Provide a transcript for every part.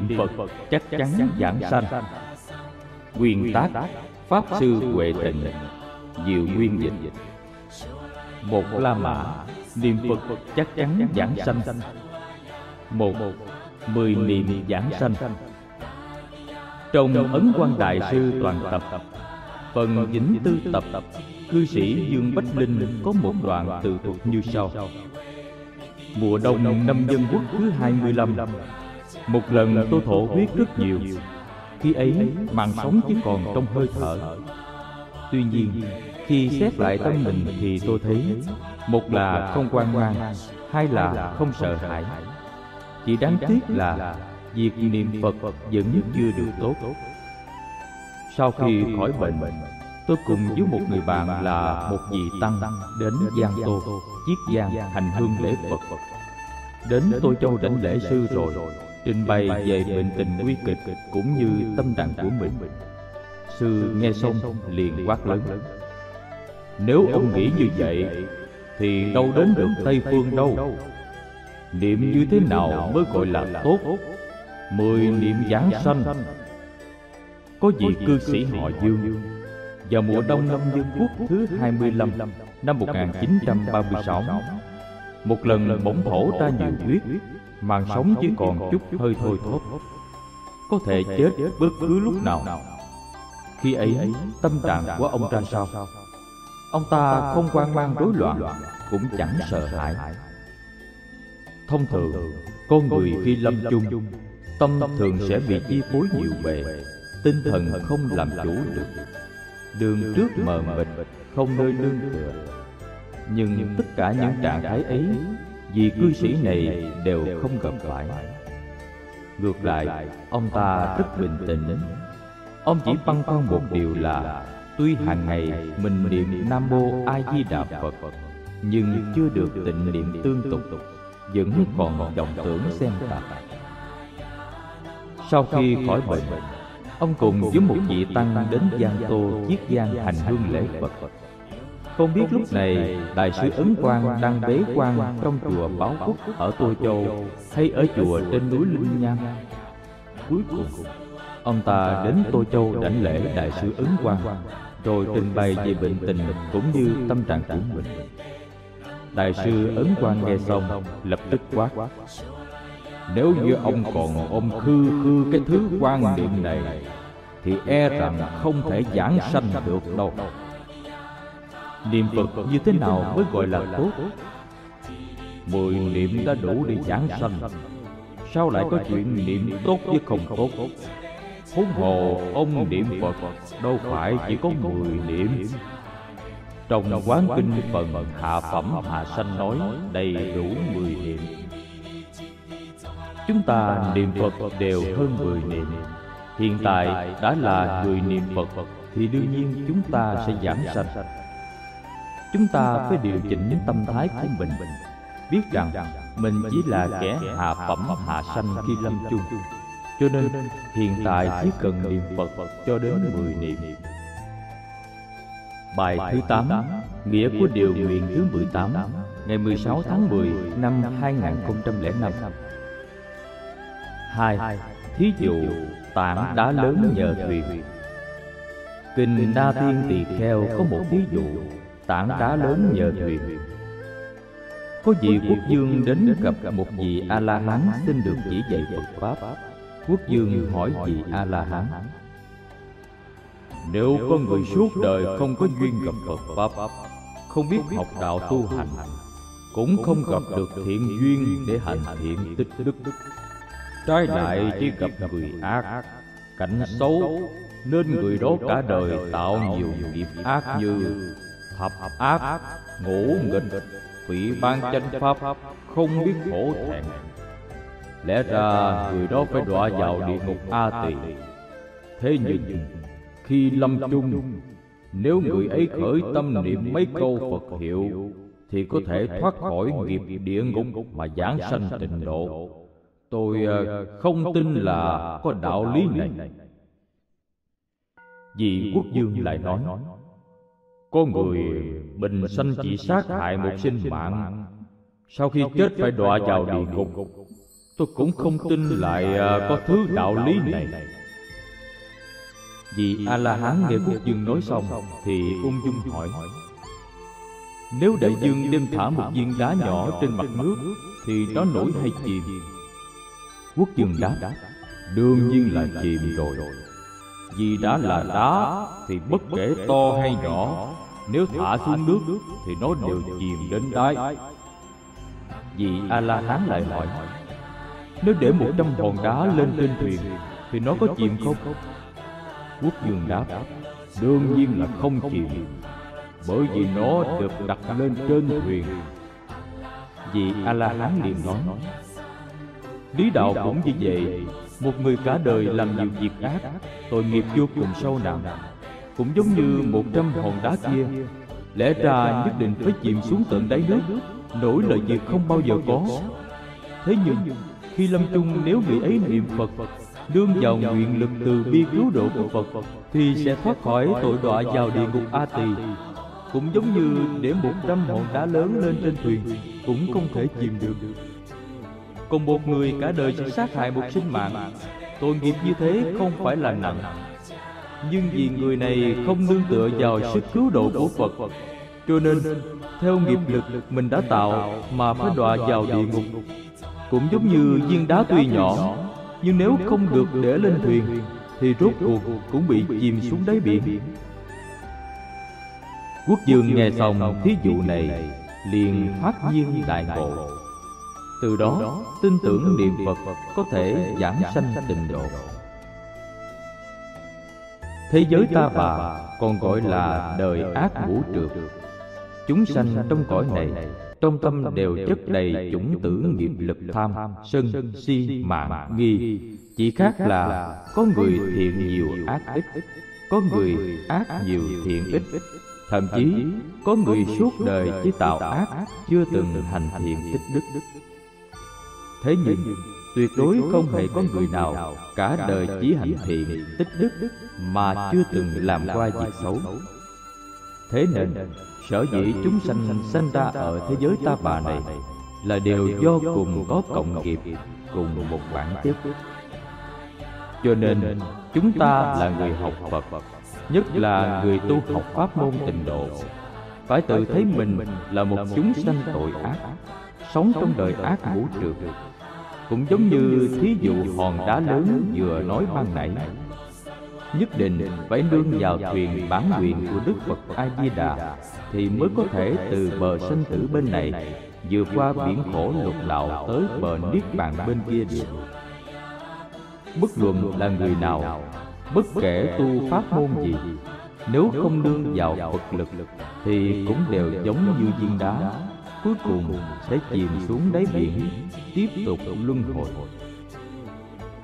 niệm phật, chắc chắn giảng sanh. Nguyên tác, pháp sư huệ tịnh, diệu nguyên dịch. Một la mã, niệm phật chắc chắn giảng sanh. Một, mười niệm giảng sanh. Trong ấn quan đại sư toàn tập, phần dính tư tập, cư sĩ dương bách linh có một đoạn tự thuật như sau. Mùa đông năm dân quốc thứ 25 một lần tôi thổ huyết rất nhiều. Khi ấy mạng sống chỉ còn trong hơi thở. tuy nhiên khi xét lại tâm mình thì tôi thấy một là không quan mang hai là không sợ hãi. chỉ đáng tiếc là việc niệm phật vẫn chưa được tốt. sau khi khỏi bệnh tôi cùng với một người bạn là một vị tăng đến giang tô chiết giang hành hương lễ phật. Đến tô châu đảnh lễ sư rồi trình bày về bệnh tình nguy kịch cũng như tâm trạng của mình. sư nghe xong liền quát lớn. nếu ông nghĩ như vậy thì đâu đến được tây phương đâu. niệm như thế nào mới gọi là tốt? mười niệm giảng sanh. có vị cư sĩ họ dương? Vào mùa đông năm dân quốc thứ 25 năm 1936 một lần bỗng thổ ra nhiều huyết màn sống chỉ còn chút hơi thôi thóp có thể chết bất cứ lúc nào. khi ấy tâm trạng của ông ra sao? ông ta không quan mang rối loạn cũng chẳng sợ hãi. thông thường con người khi lâm chung tâm thường sẽ bị chi phối nhiều bề tinh thần không làm chủ được. đường trước mờ mịt không nơi nương tựa. nhưng tất cả những trạng thái ấy vì cư sĩ này đều không gặp phải. ngược lại ông ta rất bình tĩnh. ông chỉ băn khoăn một điều là tuy hàng ngày mình niệm nam mô a di đà phật nhưng chưa được tịnh niệm tương tục vẫn còn vọng tưởng xen tạp sau khi khỏi bệnh ông cùng với một vị tăng đến giang tô chiết giang hành hương lễ phật không biết lúc này đại sứ ấn quang đang bế quan trong chùa báo quốc ở tô châu hay ở chùa trên núi linh nham. Cuối cùng ông ta đến tô châu đảnh lễ đại sứ ấn quang. Rồi trình bày về bệnh tình cũng như tâm trạng của mình. đại sư ấn quang nghe xong lập tức quát. nếu như ông còn ôm khư khư cái thứ quan niệm này thì e rằng không thể giảng sanh được đâu niệm phật như thế nào mới gọi là tốt? Mười niệm đã đủ để giảng sanh. Sao lại có chuyện niệm tốt với không tốt? Huống hồ ông niệm phật, đâu phải chỉ có mười niệm. Trong quán kinh phần hạ phẩm hạ sanh nói, đầy đủ mười niệm. Chúng ta niệm phật đều hơn mười niệm. Hiện tại đã là người niệm phật, thì đương nhiên chúng ta sẽ giảng sanh chúng ta phải điều chỉnh tâm thái của mình. biết rằng mình chỉ là kẻ hạ phẩm hạ sanh khi lâm chung. cho nên hiện tại chỉ cần niệm phật cho đến mười niệm. Bài thứ 8 Nghĩa của điều nguyện thứ 18 Ngày 16 tháng 10 năm 2005 2. Thí dụ tảng đá lớn nhờ thuyền. Kinh Na Tiên Tỳ Kheo có một thí dụ tảng đá lớn nhờ thuyền. Có vị quốc dương đến gặp một vị A-la-hán xin được chỉ dạy Phật Pháp. Quốc dương hỏi vị A-la-hán. Nếu có người suốt đời không có duyên gặp Phật Pháp Không biết học đạo tu hành Cũng không gặp được thiện duyên để hành thiện tích đức. Trái lại chỉ gặp người ác. Cảnh xấu Nên người đó cả đời tạo nhiều nghiệp ác như hợp ác, ngũ nghịch, vị ban chánh pháp Không biết khổ thẹn. Lẽ ra người đó phải đọa vào địa ngục A tỳ. Thế nhưng khi lâm chung nếu người ấy khởi tâm niệm mấy câu phật hiệu thì có thể thoát khỏi nghiệp địa ngục mà giảng sanh tịnh độ. Tôi ờ, không tin là có đạo lý này. Vì quốc dương lại nói có người bình sanh chỉ sát hại một sinh mạng. sau khi chết phải đọa vào địa ngục. Tôi cũng không tin lại à, có thứ đạo lý này. Vì A-la-hán nghe quốc dương nói xong Thì ung dung hỏi Nếu đại dương đem thả một viên đá nhỏ trên mặt nước Thì nó nổi hay chìm? Quốc dương đáp Đương nhiên là chìm rồi vì đã là đá, Thì bất kể to hay nhỏ, Nếu thả xuống nước, Thì nó đều chìm đến đáy Vì A-la-hán lại hỏi, Nếu để một trăm hòn đá lên trên thuyền, Thì nó có chìm không? Quốc dương đáp, Đương nhiên là không chìm, Bởi vì nó được đặt lên trên thuyền Vì A-la-hán liền nói, Lý đạo cũng như vậy một người cả đời làm nhiều việc ác, Tội nghiệp vô cùng sâu nặng. Cũng giống như một trăm hòn đá kia. Lẽ ra nhất định phải chìm xuống tận đáy nước, Nổi lời việc không bao giờ có. Thế nhưng, Khi lâm chung nếu người ấy niệm Phật Đương vào nguyện lực từ bi cứu độ của Phật, Thì sẽ thoát khỏi tội đọa vào địa ngục A Tỳ. Cũng giống như để một trăm hòn đá lớn lên trên thuyền, Cũng không thể chìm được còn một người cả đời chỉ sát hại một sinh mạng. Tội nghiệp như thế không phải là nặng. Nhưng vì người này không nương tựa vào sức cứu độ của Phật. Cho nên, theo nghiệp lực mình đã tạo Mà phải đọa vào địa ngục. Cũng giống như viên đá tuy nhỏ, Nhưng nếu không được để lên thuyền, Thì rốt cuộc cũng bị chìm xuống đáy biển. Quốc dương nghe xong thí dụ này, liền phát nhiên đại ngộ từ đó tin tưởng niệm phật có thể giảng sanh tịnh độ. thế giới ta bà còn gọi là đời ác ngũ trượt chúng sanh trong cõi này trong tâm đều chất đầy chủng tử nghiệp lực tham sân si mạng nghi. chỉ khác là có người thiện nhiều ác ít có người ác nhiều thiện ít. thậm chí có người suốt đời chỉ tạo ác chưa từng hành thiện tích đức Thế nhưng tuyệt đối không hề có người nào cả đời chỉ hành thiện tích đức mà chưa từng làm qua việc xấu. Thế nên sở dĩ chúng sanh sanh ra ở thế giới ta bà này là đều do cùng có cộng nghiệp cùng một bản chất. Cho nên chúng ta là người học Phật, nhất là người tu học pháp môn tịnh độ, phải tự thấy mình là một chúng sanh tội ác, sống trong đời ác ngũ trượt cũng giống như thí dụ hòn đá lớn vừa nói ban nãy. Nhất định phải nương vào thuyền bản nguyện của đức phật a di đà thì mới có thể từ bờ sanh tử bên này vượt qua biển khổ lục đạo tới bờ niết bàn bên kia được. Bất luận là người nào, bất kể tu pháp môn gì, nếu không nương vào phật lực thì cũng đều giống như viên đá cuối cùng sẽ chìm xuống đáy biển, tiếp tục luân hồi.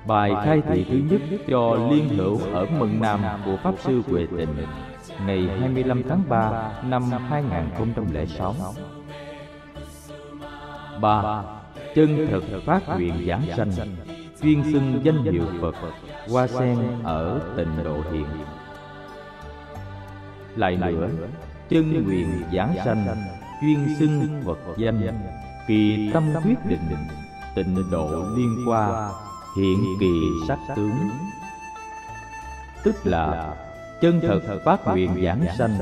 Bài khai thị thứ nhất cho liên hữu ở mừng nam của pháp sư huệ tịnh, ngày 25 tháng 3 năm 2006 ba, chân thực phát nguyện giảng sanh, chuyên xưng danh hiệu phật hoa sen ở tịnh độ hiện. Lại nữa, chân nguyện giảng sanh chuyên xưng Phật danh. Kỳ tâm quyết định, Tịnh độ liên qua, Hiện kỳ sắc tướng. Tức là Chân thật phát nguyện giảng sanh,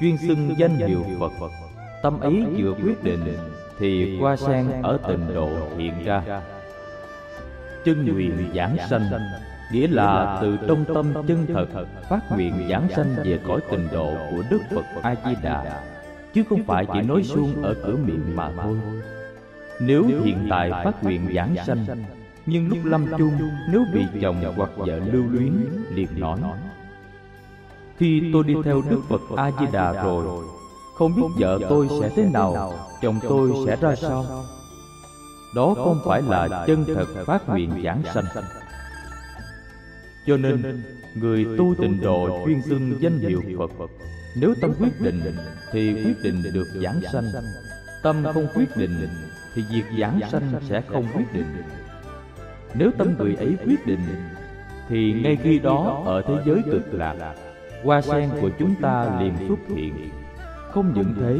Chuyên xưng danh hiệu Phật. Tâm ấy vừa quyết định, Thì qua sen ở tịnh độ hiện ra. Chân nguyện giảng sanh, Nghĩa là từ trong tâm chân thật Phát nguyện giảng sanh về cõi tịnh độ của Đức Phật A-di-đà chứ không phải chỉ nói suông ở cửa miệng mà thôi. nếu hiện tại phát nguyện giảng sanh nhưng lúc lâm chung nếu bị chồng hoặc vợ lưu luyến liền nói khi tôi đi theo đức phật a di đà rồi không biết vợ tôi sẽ thế nào chồng tôi sẽ ra sao? đó không phải là chân thật phát nguyện giảng sanh. cho nên người tu tịnh độ chuyên xưng danh hiệu phật nếu tâm quyết định thì quyết định được giảng sanh. Tâm không quyết định thì việc giảng sanh sẽ không quyết định. Nếu tâm người ấy quyết định Thì ngay khi đó ở thế giới cực lạc Hoa sen của chúng ta liền xuất hiện. Không những thế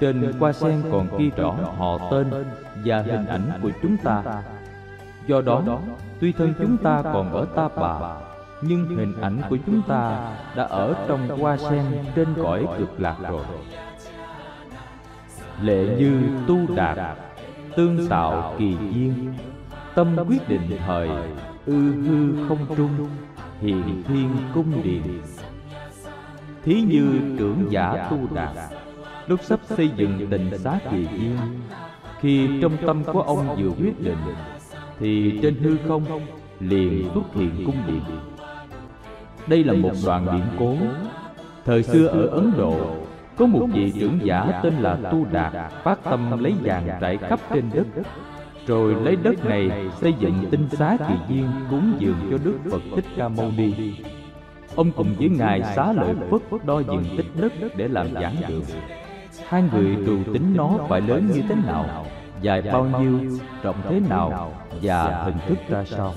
Trên hoa sen còn ghi rõ họ tên và hình ảnh của chúng ta. Do đó, tuy thân chúng ta còn ở ta bà, nhưng hình ảnh của chúng ta đã ở trong hoa sen trên cõi cực lạc rồi. Lệ như tu đạt, tương tạo kỳ duyên, tâm quyết định thời, ư hư không trung, hiền thiên cung điện. Thí như trưởng giả tu đạt, lúc sắp xây dựng tình xá kỳ duyên, khi trong tâm của ông vừa quyết định thì trên hư không liền xuất hiện cung điện đây là một đoạn điển cố. thời xưa ở ấn độ có một vị trưởng giả tên là tu đạt phát tâm lấy vàng rải khắp trên đất. rồi lấy đất này xây dựng tinh xá kỳ viên cúng dường cho đức phật thích ca mâu ni. Ông cùng với ngài xá lợi phất đo diện tích đất để làm giảng đường. hai người trù tính nó phải lớn như thế nào? dài bao nhiêu rộng thế nào và hình thức ra sao?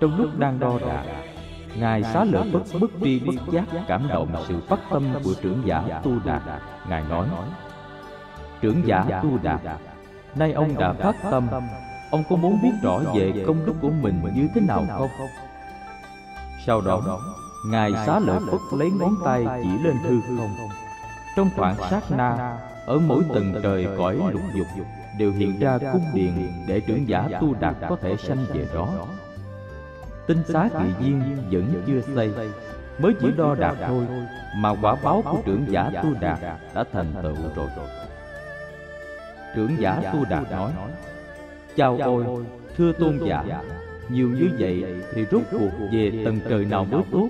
trong lúc đang đo đạc ngài xá lợi bất bất tri bất giác cảm động sự phát tâm của trưởng giả tu đạt ngài nói trưởng giả tu đạt nay ông đã phát tâm. ông có muốn biết rõ về công đức của mình như thế nào không? sau đó ngài xá lợi phất lấy ngón tay chỉ lên hư không. trong khoảng sát na ở mỗi tầng trời cõi lục dục đều hiện ra cung điện để trưởng giả tu đạt có thể sanh về đó tinh xá kỳ viên vẫn chưa xây. mới chỉ đo đạt thôi mà quả báo của trưởng giả tu đạt đã thành tựu rồi. trưởng giả tu đạt nói chào ôi thưa tôn giả. nhiều như vậy thì rốt cuộc về tầng trời nào mới tốt?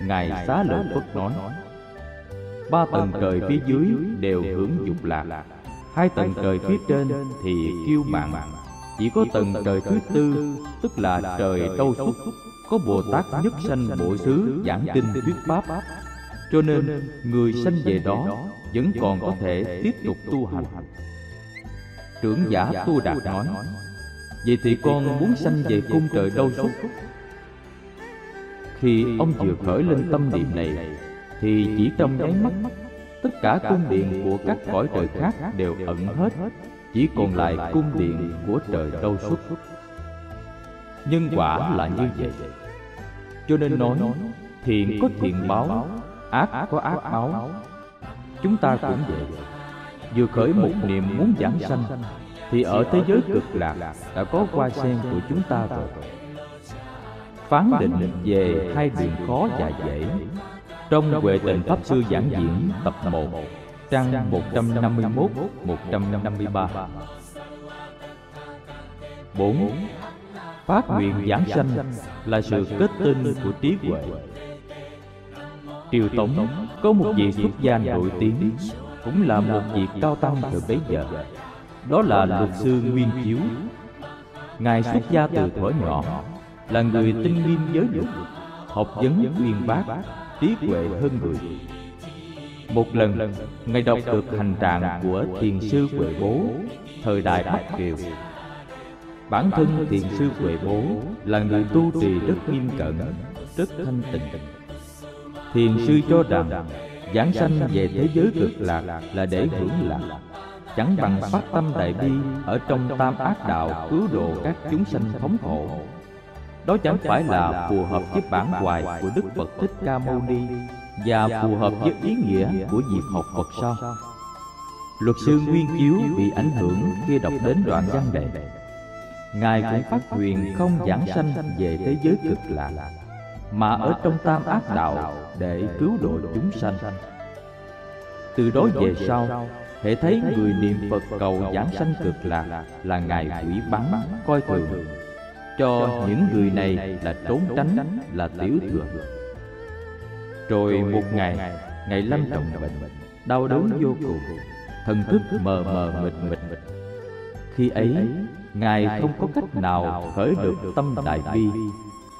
ngài xá lợi phất nói ba tầng trời phía dưới đều hưởng dục lạc. hai tầng trời phía trên thì kiêu mạn chỉ có tầng trời thứ tư, tức là trời đâu xuất, có bồ tát nhất sanh bộ xứ giảng kinh thuyết pháp. Cho nên, người sanh về đó vẫn còn có thể tiếp tục tu hành. Trưởng giả tu đạt nói, vậy thì con muốn sanh về cung trời đâu xuất? Khi ông vừa khởi lên tâm niệm này, thì chỉ trong nháy mắt, tất cả cung điện của các cõi trời khác đều ẩn hết chỉ còn lại cung điện của trời đâu xuất nhân quả là như vậy. Cho nên nói, thiện có thiện báo, ác có ác báo. Chúng ta cũng vậy. Vừa khởi một niệm muốn giảng sanh, thì ở thế giới cực lạc đã có hoa sen của chúng ta rồi. Phán định về hai đường khó và dễ. Trong Huệ Tịnh Pháp Sư Giảng Diễn tập 1 Trang 151, 153 4. Phát nguyện giảng sanh là sự kết tinh của trí huệ. Triều Tống có một vị xuất gia nổi tiếng Cũng là một vị cao tăng thời bấy giờ. Đó là luật sư Nguyên Chiếu. Ngài xuất gia từ thuở nhỏ Là người tinh nghiêm giới luật Học vấn uyên bác trí huệ hơn người một lần ngài đọc được hành trạng của thiền sư huệ bố thời đại bắc kiều bản thân thiền sư huệ bố là người tu trì rất nghiêm cẩn rất thanh tịnh. thiền sư cho rằng giảng sanh về thế giới cực lạc là để hưởng lạc. chẳng bằng phát tâm đại bi ở trong tam ác đạo cứu độ các chúng sanh thống khổ. đó chẳng phải là phù hợp với bản hoài của Đức Phật Thích Ca Mâu Ni và phù hợp với ý nghĩa của việc học Phật sao? Luật sư Nguyên Chiếu bị ảnh hưởng khi đọc đến đoạn văn đề. Ngài cũng phát nguyện không giảng sanh về thế giới cực lạc, mà ở trong tam ác đạo để cứu độ chúng sanh. Từ đó về sau, hệ thấy người niệm Phật cầu giảng sanh cực lạc là Ngài quỷ bắn, coi thường cho những người này là trốn tránh là tiểu thừa rồi một ngày ngày lâm trọng bệnh đau đớn vô cùng. thần thức mờ mờ mịt mịt. khi ấy ngài không có cách nào khởi được tâm đại bi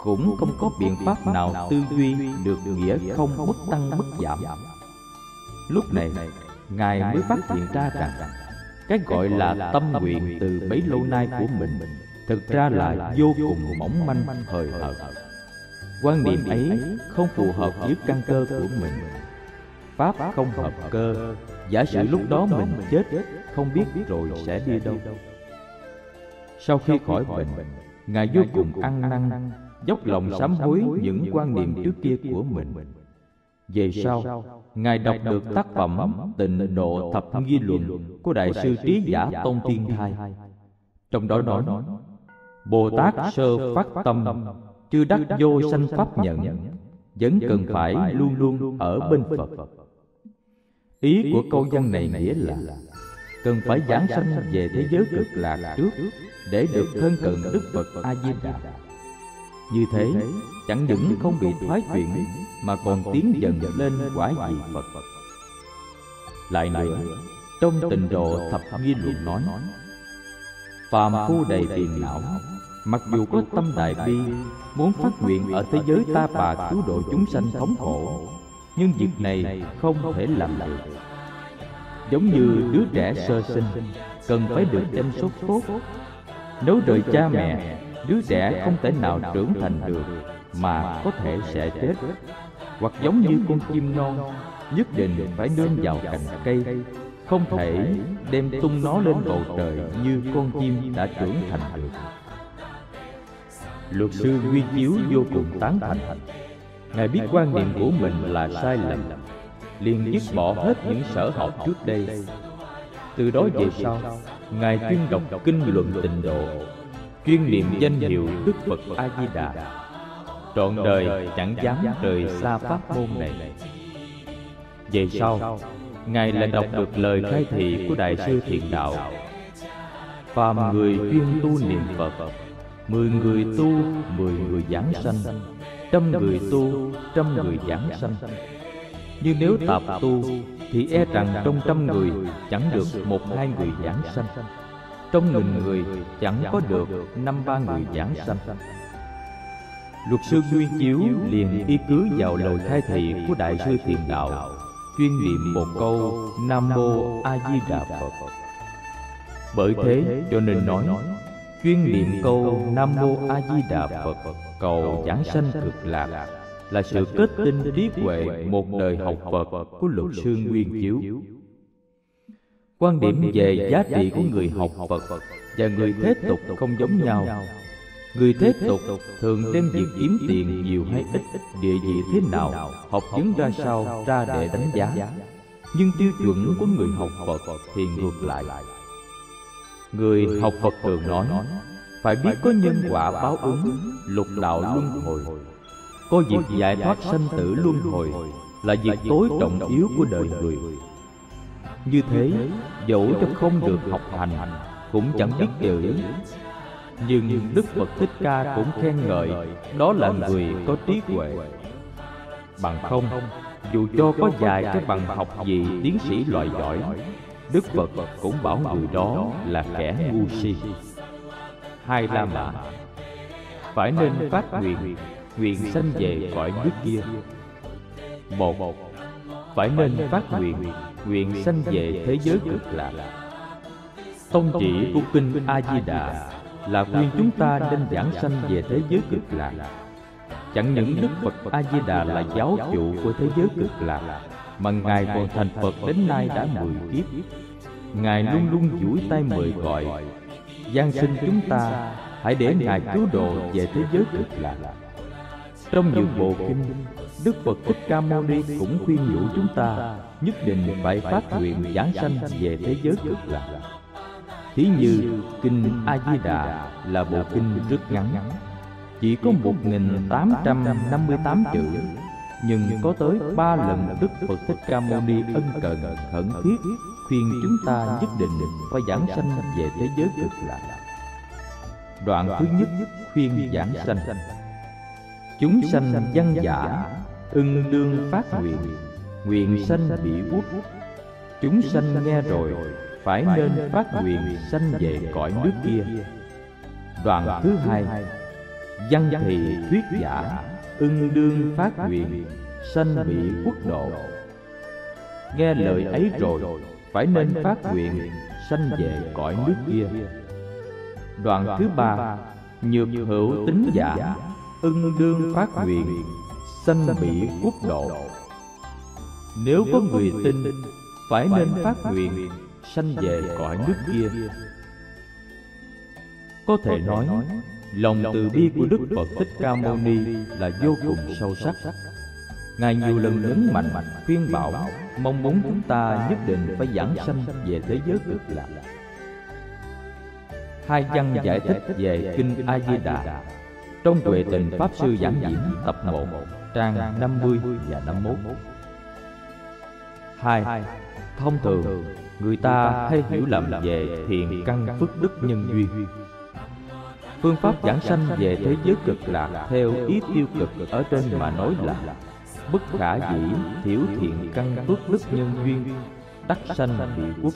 cũng không có biện pháp nào tư duy được nghĩa không bất tăng bất giảm. lúc này ngài mới phát hiện ra rằng cái gọi là tâm nguyện từ bấy lâu nay của mình thực ra là vô cùng mỏng manh hời hợt quan niệm ấy không phù hợp với căn cơ của mình. pháp không hợp cơ. giả sử lúc đó mình chết không biết rồi sẽ đi đâu. Sau khi khỏi bệnh, Ngài vô cùng ăn năn, dốc lòng sám hối những quan niệm trước kia của mình. Về sau, Ngài đọc được tác phẩm Tịnh Độ Thập Nghi Luận của Đại sư Trí Giả Tôn Thiên Thai. Trong đó nói, Bồ Tát sơ phát tâm, chưa đắc vô sanh pháp nhận, vẫn cần phải luôn luôn ở bên Phật. Ý của câu văn này nghĩa là cần phải giảng sanh về thế giới cực lạc trước để được thân cận Đức Phật A Di Đà. Như thế, chẳng những không bị thoái chuyển mà còn tiến dần lên quả vị Phật. Lại nữa, trong tịnh độ thập nghi luận nói, phàm phu đầy phiền não, mặc dù có tâm đại bi, muốn phát nguyện ở thế giới ta bà cứu độ chúng sanh thống khổ, nhưng việc này không thể làm được. Giống như đứa trẻ sơ sinh, cần phải được chăm sóc tốt. Nếu rời cha mẹ, đứa trẻ không thể nào trưởng thành được mà có thể sẽ chết. hoặc giống như con chim non nhất định phải nương vào cành cây. không thể đem tung nó lên bầu trời như con chim đã trưởng thành được luật sư nguyên chiếu vô cùng tán thành. Ngài biết quan niệm của mình là sai lầm. Liền dứt bỏ hết những sở học trước đây. Từ đó về sau, ngài chuyên đọc kinh luận tịnh độ, chuyên niệm danh hiệu đức phật a di đà trọn đời chẳng dám rời xa pháp môn này. Về sau, ngài lại đọc được lời khai thị của đại sư Thiện đạo. Phàm người chuyên tu niệm phật mười người tu, mười người giảng sanh. Trăm người tu, trăm người giảng sanh. Nhưng nếu tạp tu, thì e rằng trong trăm người chẳng được một hai người giảng sanh. Trong nghìn người chẳng có được năm ba người giảng sanh. Luật sư nguyên chiếu liền y cứ vào lời khai thị của đại sư thiền đạo, chuyên niệm một câu nam mô a di đà phật. Bởi thế cho nên nói chuyên niệm câu nam mô a di đà phật, cầu giảng sanh cực lạc, là sự kết tinh trí huệ một đời học phật của luật sư nguyên chiếu. Quan điểm về giá trị của người học phật và người thế tục không giống nhau. Người thế tục thường đem việc kiếm tiền nhiều hay ít, địa vị thế nào, học chứng ra sao, ra để đánh giá. Nhưng tiêu chuẩn của người học phật thì ngược lại người học phật thường nói phải biết có nhân quả báo ứng lục đạo luân hồi. có việc giải thoát sanh tử luân hồi là việc tối trọng yếu của đời người. như thế dẫu cho không được học hành cũng chẳng biết chữ. nhưng đức phật thích ca cũng khen ngợi đó là người có trí huệ. bằng không? dù cho có vài cái bằng học gì tiến sĩ loại giỏi đức phật cũng bảo người đó là kẻ ngu si. Hai la mã. Phải nên phát nguyện nguyện sanh về cõi nước kia. Một, phải nên phát nguyện nguyện sanh về thế giới cực lạc. Tông chỉ của kinh a di đà là khuyên chúng ta nên giảng sanh về thế giới cực lạc. Chẳng những đức phật a di đà là giáo chủ của thế giới cực lạc mà ngài còn thành phật đến nay đã mười kiếp. ngài luôn luôn duỗi tay mời gọi. gian sinh chúng ta hãy để ngài cứu độ về thế giới cực lạc. trong nhiều bộ kinh đức phật thích ca mâu ni cũng khuyên nhủ chúng ta nhất định phải phát nguyện giảng sanh về thế giới cực lạc. thí như kinh a di đà là bộ kinh rất ngắn. chỉ có một nghìn tám trăm năm mươi tám chữ nhưng có tới ba lần đức phật thích ca mâu ni ân cần khẩn thiết khuyên chúng ta nhất định phải giảng sanh về thế giới cực lạc. đoạn thứ nhất khuyên giảng sanh. chúng sanh văn giả ưng đương phát nguyện. nguyện. Sanh bị uất. chúng sanh nghe rồi phải nên phát nguyện sanh về cõi nước kia. đoạn thứ hai văn thị thuyết giả ưng đương phát nguyện sanh bị quốc độ. nghe lời ấy rồi phải nên phát nguyện sanh về cõi nước kia. đoạn thứ ba nhược hữu tính giả ưng đương phát nguyện sanh bị quốc độ. nếu có người tin phải nên phát nguyện sanh về cõi nước kia. Có thể nói, lòng từ bi của Đức Phật Thích Ca Mâu Ni là vô cùng sâu sắc. Ngài nhiều lần nhấn mạnh, khuyên bảo, mong muốn chúng ta nhất định phải giảng sanh về thế giới cực lạc. Hai văn giải thích về Kinh A Di Đà trong Tuệ Tình Pháp Sư giảng diễn tập 1, trang 50 và 51. Hai, thông thường người ta hay hiểu lầm về thiền căn phước đức nhân duyên. Phương pháp giảng sanh về thế giới cực lạc theo ý tiêu cực ở trên mà nói là bất khả dĩ thiểu thiện căn phước đức nhân duyên đắc sanh bị quốc.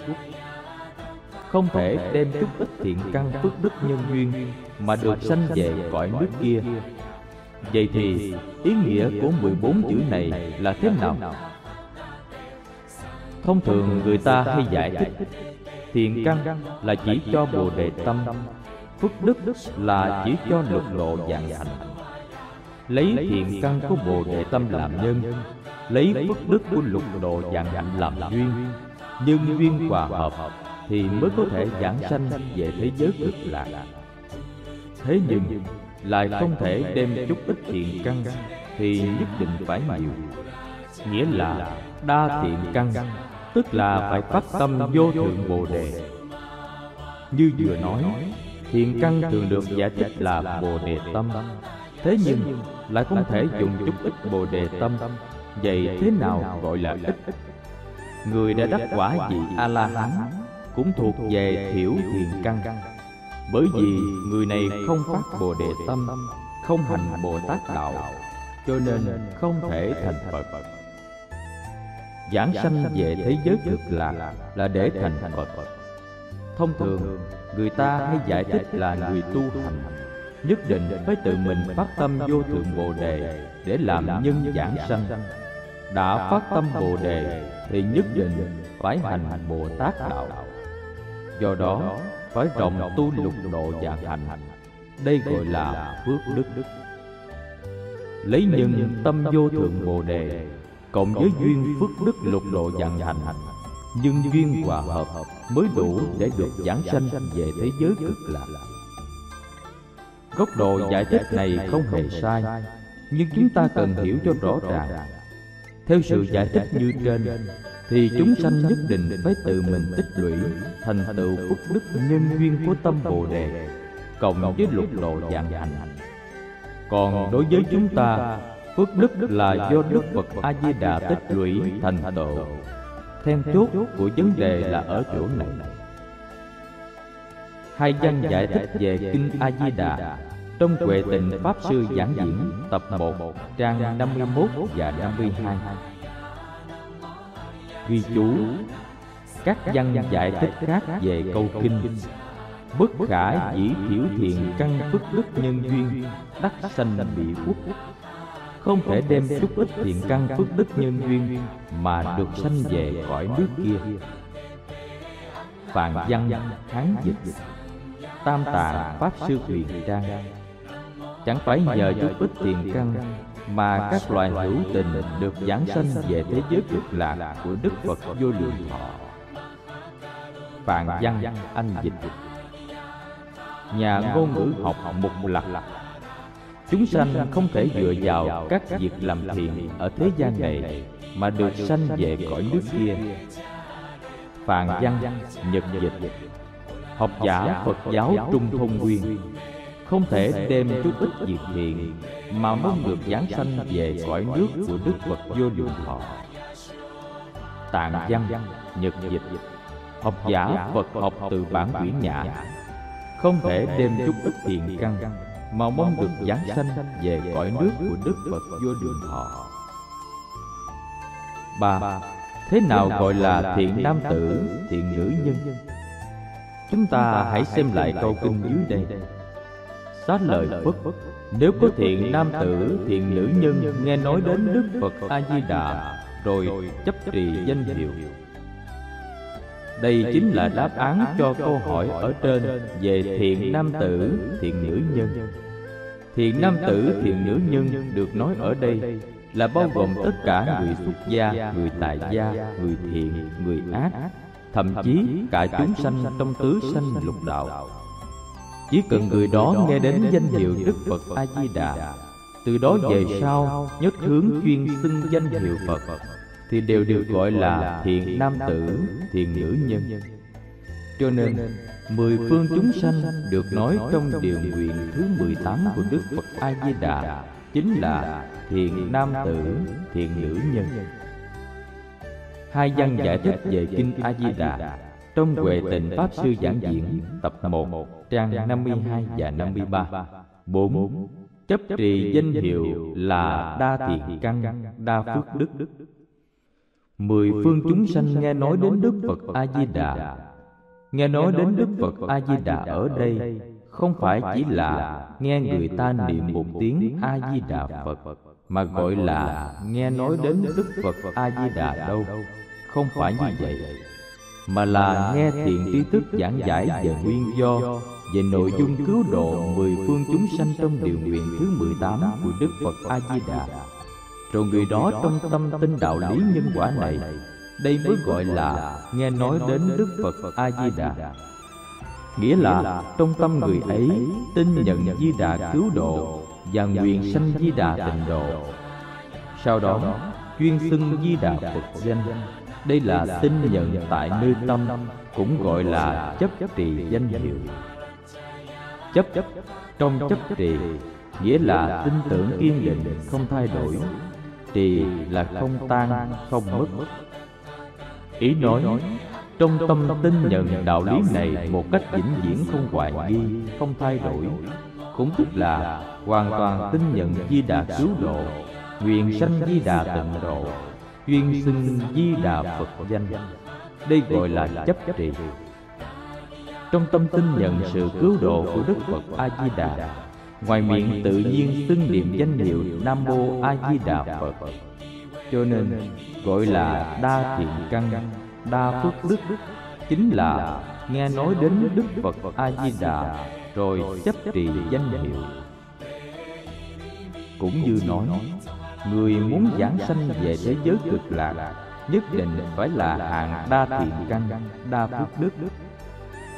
không thể đem chút ít thiện căn phước đức nhân duyên mà được sanh về cõi nước kia. vậy thì ý nghĩa của 14 chữ này là thế nào? thông thường người ta hay giải thích thiện căn là chỉ cho bồ đề tâm phước đức là chỉ cho lục độ dạng hạnh lấy thiện căn của bồ đề tâm làm nhân lấy phước đức của lục độ dạng hạnh làm duyên. Nhân duyên hòa hợp thì mới có thể giảng sanh về thế giới cực lạc. thế nhưng lại không thể đem chút ít thiện căn thì nhất định phải nhiều nghĩa là đa thiện căn tức là phải phát tâm vô thượng bồ đề. Như vừa nói thiện căn thường được giải thích là bồ đề tâm. Thế nhưng lại không thể dùng chút ít bồ đề tâm. Vậy thế nào gọi là ít? người đã đắc quả vị a la hán cũng thuộc về thiểu thiện căn. Bởi vì người này không phát bồ đề tâm không hành bồ tát đạo cho nên không thể thành phật. giảng sanh về thế giới cực lạc là để thành phật thông thường người ta hay giải thích là người tu hành nhất định phải tự mình phát tâm vô thượng bồ đề để làm nhân giảng sanh. đã phát tâm bồ đề thì nhất định phải hành bồ tát đạo. Do đó phải rộng tu lục độ dạng hành. đây gọi là phước đức. lấy nhân tâm vô thượng bồ đề cộng với duyên phước đức lục độ dạng hành. nhưng duyên hòa hợp mới đủ để được giảng sanh về thế giới cực lạc. Góc độ giải thích này không hề sai, nhưng chúng ta cần hiểu cho rõ ràng. Theo sự giải thích như trên, thì chúng sanh nhất định phải tự mình tích lũy thành tựu phúc đức nhân duyên của tâm bồ đề, cộng với lục độ dạng hành. Còn đối với chúng ta, phước đức là do đức phật a di đà tích lũy thành tựu then chốt của vấn đề là ở chỗ này. hai văn giải thích về kinh a di đà. Trong Huệ Tịnh Pháp Sư Giảng Diễn Tập 1 Trang 51 và 52 Ghi chú Các văn giải thích khác về câu kinh. Bất khả dĩ thiểu thiện căn phước đức nhân duyên Đắc sanh bị quốc Không thể đem chút ít thiện căn phước đức nhân duyên Mà được sanh về cõi nước kia. Phạn văn Hán dịch. Tam tạng Pháp Sư Huyền Trang. Chẳng phải nhờ chút ít tiền căn mà các loài hữu tình được giảng sanh về thế giới cực lạc của Đức Phật vô lượng thọ. Phạn văn Anh dịch. Nhà ngôn ngữ học mục lạc Chúng sanh không thể dựa vào các việc làm thiện ở thế gian này mà được sanh về cõi nước kia. Phạn văn, Nhật dịch, Học giả Phật giáo Trung Thông Nguyên, không thể đem chút ít việc thiện mà mong được giáng sanh về cõi nước của Đức Phật vô lượng thọ. Tạng văn, Nhật dịch, Học giả Phật học từ bản quyển nhã, Không thể đem chút ít thiện căn mà mong được giáng sanh về cõi nước của Đức Phật vô lượng thọ. Ba Thế nào gọi là thiện nam tử, thiện nữ nhân? Chúng ta hãy xem lại câu kinh dưới đây. xá lời Phất Nếu có thiện nam tử, thiện nữ nhân Nghe nói đến Đức Phật A-di-đà Rồi chấp trì danh hiệu Đây chính là đáp án cho câu hỏi ở trên Về thiện nam tử, thiện nữ nhân. Thiện nam tử, thiện nữ nhân được nói ở đây Là bao gồm tất cả người xuất gia, người tại gia, người thiện, người ác Thậm chí cả chúng sanh trong tứ sanh lục đạo. chỉ cần người đó nghe đến danh hiệu đức phật a di đà từ đó về sau nhất hướng chuyên xưng danh hiệu phật thì đều được gọi là thiện nam tử thiện nữ nhân. cho nên mười phương chúng sanh được nói trong điều nguyện thứ 18 của đức phật a di đà chính là thiện nam tử thiện nữ nhân. hai văn giải thích về kinh a di đà trong Huệ Tịnh Pháp Sư Giảng Diễn Tập 1 Trang 52 và 53 4. Chấp trì danh hiệu là Đa Thiện Căn, Đa Phước Đức Mười phương chúng sanh nghe nói đến Đức Phật A-di-đà Nghe nói đến Đức Phật A-di-đà ở đây. Không phải chỉ là nghe người ta niệm một tiếng A-di-đà Phật Mà gọi là nghe nói đến Đức Phật A-di-đà đâu. Không phải như vậy mà là nghe thiện tri thức giảng giải về nguyên do về nội dung cứu độ mười phương chúng sanh trong điều nguyện thứ 18 của Đức Phật A Di Đà. Rồi người đó trong tâm tin đạo lý nhân quả này, đây mới gọi là nghe nói đến Đức Phật A Di Đà. Nghĩa là trong tâm người ấy tin nhận Di Đà cứu độ và nguyện sanh Di Đà tịnh độ. Sau đó chuyên xưng Di Đà Phật danh đây là tin nhận tại nơi tâm cũng gọi là chấp trì danh hiệu chấp chấp trong chấp trì nghĩa là tin tưởng kiên định không thay đổi trì là không tan không mất. ý nói trong tâm tin nhận đạo lý này một cách vĩnh viễn không hoài nghi không thay đổi. cũng tức là hoàn toàn tin nhận di đà cứu độ nguyện sanh di đà tịnh độ chuyên xưng di đà phật danh. đây gọi là chấp trì. trong tâm tin nhận sự cứu độ của đức phật a di đà ngoài miệng tự nhiên xưng niệm danh hiệu nam mô a di đà phật. Cho nên gọi là đa thiện căn đa phước đức. Chính là nghe nói đến đức phật a di đà rồi chấp trì danh hiệu. cũng như nói Người muốn giảng sanh về thế giới cực lạc Nhất định phải là hạng đa thiện căn, đa phước đức.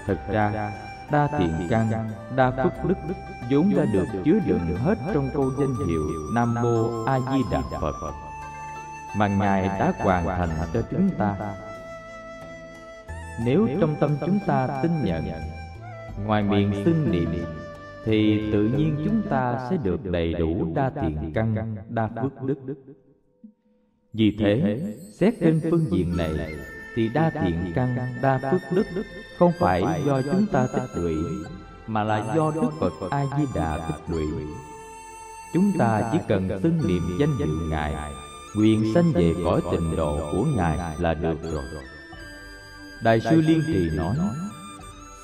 Thực ra, đa thiện căn, đa phước đức vốn đã được chứa đựng hết trong câu danh hiệu Nam Mô A Di Đà Phật. Mà Ngài đã hoàn thành cho chúng ta. Nếu trong tâm chúng ta tin nhận, ngoài miệng xưng niệm thì tự nhiên chúng ta sẽ được đầy đủ đa thiện căn đa phước đức. vì thế xét trên phương diện này thì đa thiện căn đa phước đức không phải do chúng ta tích lũy mà là do đức phật a di đà tích lũy. chúng ta chỉ cần xưng niệm danh hiệu ngài. Nguyện sanh về cõi tịnh độ của ngài là được rồi. đại sư liên trì nói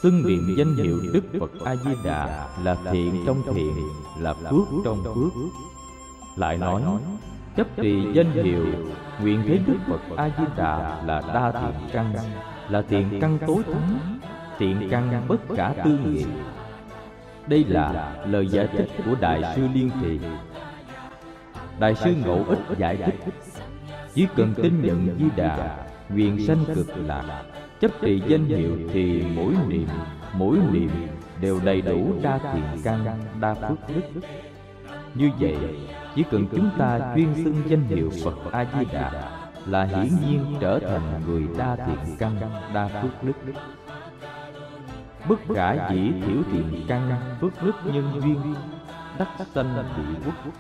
xưng niệm danh hiệu đức phật a di đà là thiện trong thiện là phước trong phước. lại nói chấp trì danh hiệu nguyện thấy đức phật a di đà là đa thiện căn là thiện căn tối thắng thiện căn bất khả tư nghị đây là lời giải thích của đại sư liên trì. Đại sư ngộ ích giải thích, chỉ cần tin nhận di đà, nguyện sanh cực lạc, chấp trì danh hiệu thì mỗi niệm mỗi niệm đều đầy đủ đa thiện căn, đa phước đức. Như vậy, chỉ cần chúng ta chuyên xưng danh hiệu phật a di đà là hiển nhiên trở thành người đa thiện căn, đa phước đức bất khả dĩ thiểu thiện căn phước đức nhân duyên, đắc sanh bị quốc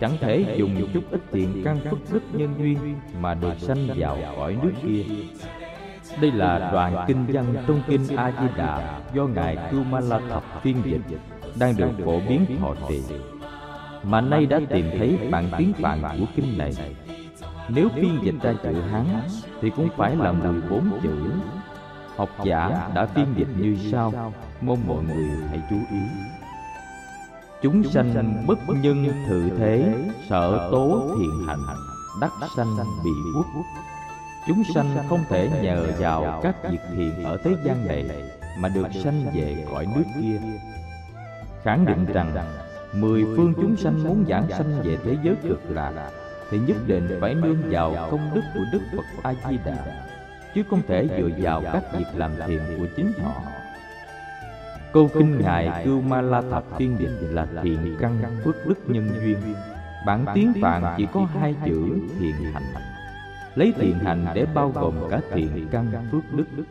chẳng thể dùng chút ít thiện căn phước đức nhân duyên mà được sanh vào cõi nước kia đây là đoạn kinh văn trong kinh A Di Đà do ngài Kumala Thập phiên dịch, đang được phổ biến thọ trì. Mà nay đã tìm thấy bản tiếng Phạn của kinh này. Nếu phiên dịch ra chữ Hán, thì cũng phải là 14 chữ. Học giả đã phiên dịch như sau, mong mọi người hãy chú ý. Chúng sanh bất nhân thự thế, sợ tố thiện hạnh, đắc sanh bị quốc. Chúng sanh không thể nhờ vào các việc thiện ở thế gian này Mà được sanh về cõi nước kia. Khẳng định rằng Mười phương chúng sanh muốn giảng sanh về thế giới cực lạc Thì nhất định phải nương vào công đức của Đức Phật A-di-đà Chứ không thể dựa vào các việc làm thiện của chính họ. Câu kinh Ngài Cưu Ma La Thập Thiên Định là thiện căn phước đức nhân duyên. Bản tiếng Phạn chỉ có hai chữ thiện hành. Lấy thiện hành để bao gồm cả thiện căn phước đức.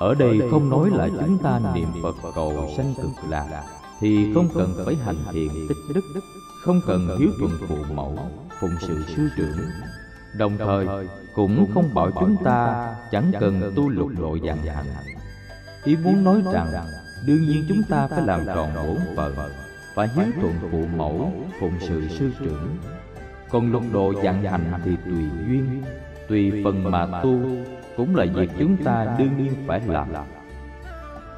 Ở đây không nói là chúng ta niệm Phật cầu sanh cực lạc Thì không cần phải hành thiện tích đức. Không cần hiếu thuận phụ mẫu, phụng sự sư trưởng. Đồng thời cũng không bảo chúng ta chẳng cần tu lục độ dạng hành Ý muốn nói rằng đương nhiên chúng ta phải làm tròn bổn phận Phải hiếu thuận phụ mẫu, phụng sự sư trưởng. Còn lục độ dạng hành thì tùy duyên, tùy phần mà tu Cũng là việc chúng ta đương nhiên phải làm.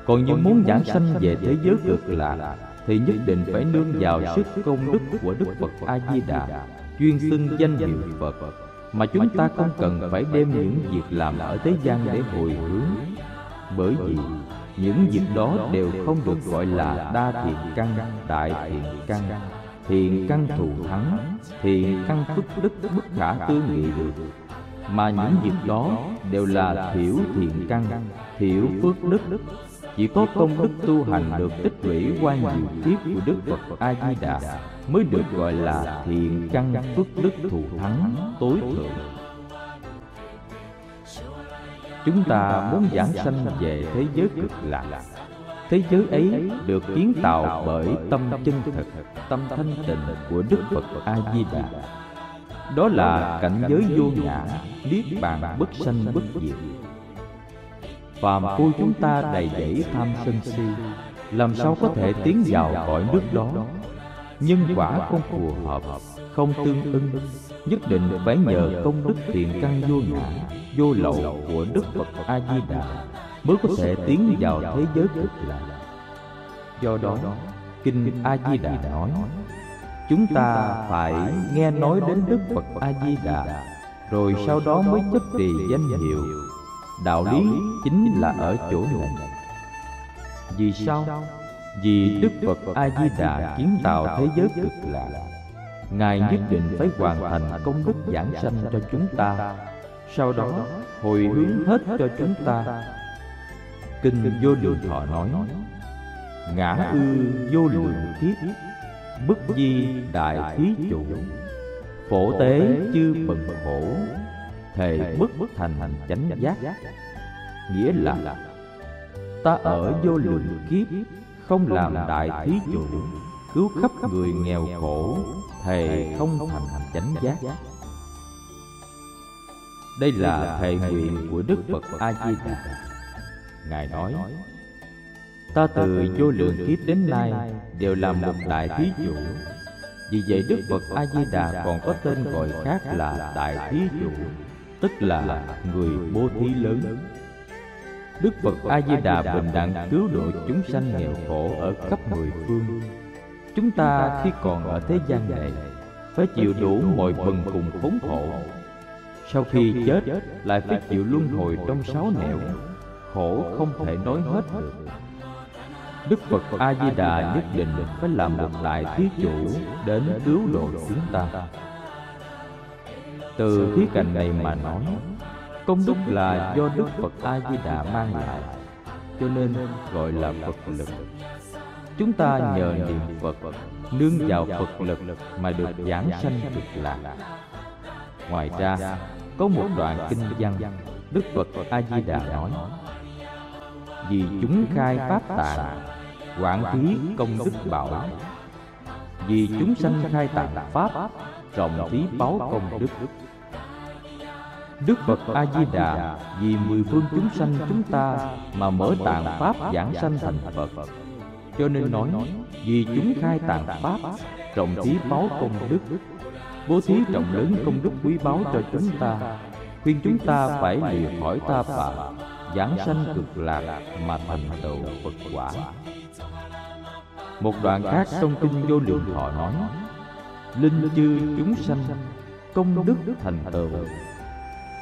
Còn những muốn giảng sanh về thế giới cực lạc Thì nhất định phải nương vào sức công đức của Đức Phật A-di-đà Chuyên xưng danh hiệu Phật mà chúng ta không cần phải đem những việc làm ở thế gian để hồi hướng. Bởi vì những việc đó đều không được gọi là đa thiện căn, đại thiện căn. Thiện căn thù thắng, thiện căn phước đức bất khả tư nghị được. Mà những việc đó đều là thiểu thiện căn, thiểu phước đức chỉ có công đức tu hành được tích lũy qua nhiều kiếp của đức phật a di đà mới được gọi là thiện căn phước đức thù thắng tối thượng. Chúng ta muốn giảng sanh về thế giới cực lạc. Thế giới ấy được kiến tạo bởi tâm chân thực tâm thanh tịnh của đức phật a di đà đó là cảnh giới vô ngã, niết bàn bất sanh bất diệt phàm phu chúng ta đầy dẫy tham sân si, làm sao có thể tiến vào cõi nước đó? Nhân quả không phù hợp, không tương ưng. Nhất định phải nhờ công đức thiện căn vô ngã, vô lậu của đức phật a di đà mới có thể tiến vào thế giới cực lạc. Do đó, kinh a di đà nói, chúng ta phải nghe nói đến đức phật a di đà rồi sau đó mới chấp trì danh hiệu đạo lý chính là ở chỗ này. vì sao? vì đức phật a di đà kiến tạo thế giới cực lạc. ngài nhất định phải hoàn thành công đức giảng sanh cho chúng ta. sau đó hồi hướng hết cho chúng ta. kinh vô lượng thọ nói ngã ư vô lượng kiếp bức di đại thí chủ. Phổ tế chư bần khổ thề bất thành hành chánh giác. nghĩa là ta ở vô lượng kiếp không làm đại thí chủ cứu khắp người nghèo khổ thề không thành hành chánh giác. đây là thệ nguyện của đức phật a di đà. Ngài nói ta từ vô lượng kiếp đến nay đều làm một đại thí chủ. vì vậy đức phật a di đà còn có tên gọi khác là đại thí chủ tức là người bố thí lớn. Đức phật a di đà bình đẳng cứu độ chúng sanh nghèo khổ ở khắp mười phương. Chúng ta khi còn ở thế gian này, phải chịu đủ mọi bần cùng khốn khổ. Sau khi chết, lại phải chịu luân hồi trong sáu nẻo. Khổ không thể nói hết được. Đức phật a di đà nhất định phải làm một đại thí chủ đến cứu độ chúng ta từ khía cạnh này mà nói, công đức là do đức phật a di đà mang lại, cho nên gọi là phật lực. Chúng ta nhờ niệm phật, nương vào phật lực mà được giảng sanh cực lạc. Ngoài ra, có một đoạn kinh văn, đức phật a di đà nói, vì chúng khai pháp tạng, quảng thí công đức bảo, vì chúng sanh khai tạng pháp rộng thí báo công đức Đức Phật A Di Đà vì mười phương chúng sanh chúng ta mà mở tạng pháp giảng sanh thành Phật. Cho nên nói vì chúng khai tạng pháp trọng thí báo công đức, bố thí trọng lớn công đức quý báu cho chúng ta, khuyên chúng ta phải lìa khỏi ta bà giảng sanh cực lạc mà thành tựu Phật quả. Một đoạn khác trong kinh vô lượng thọ nói: Linh chư chúng sanh công đức thành tựu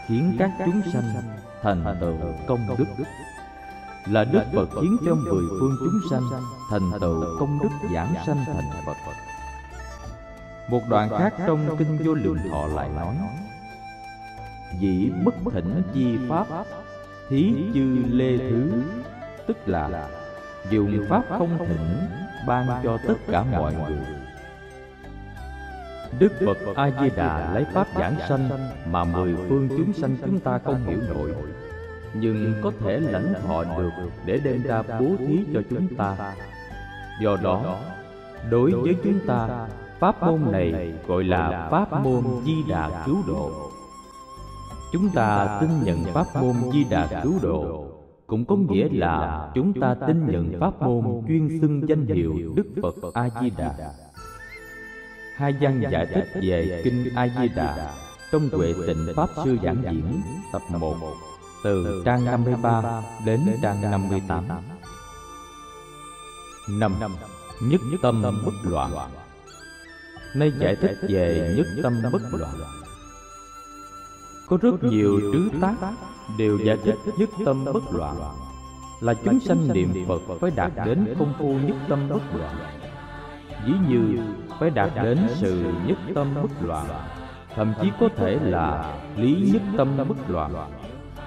khiến các chúng sanh thành tựu công đức. là đức phật khiến cho mười phương chúng sanh thành tựu công đức giảng sanh thành phật. Một đoạn khác trong kinh vô lượng thọ lại nói dĩ bất thỉnh chi pháp thí chư lê thứ. Tức là dùng pháp không thỉnh ban cho tất cả mọi người Đức Phật A Di Đà lấy pháp giảng sanh mà mười phương chúng sanh chúng ta không hiểu nổi, nhưng có thể lãnh thọ được để đem ra bố thí cho chúng ta. Do đó, đối với chúng ta, pháp môn này gọi là pháp môn Di Đà cứu độ. Chúng ta tin nhận pháp môn Di Đà cứu độ cũng có nghĩa là chúng ta tin nhận pháp môn chuyên xưng danh hiệu Đức Phật A Di Đà hai văn giải thích về kinh a di đà trong huệ tịnh pháp sư giảng diễn tập 1 từ trang 53 đến trang 58 năm nhất tâm bất loạn. nay giải thích về nhất tâm bất loạn. có rất nhiều trứ tác đều giải thích nhất tâm bất loạn. là chúng sanh niệm phật phải đạt đến công phu nhất tâm bất loạn. ví như phải đạt đến sự nhất tâm bất loạn. Thậm chí có thể là lý nhất tâm bất loạn,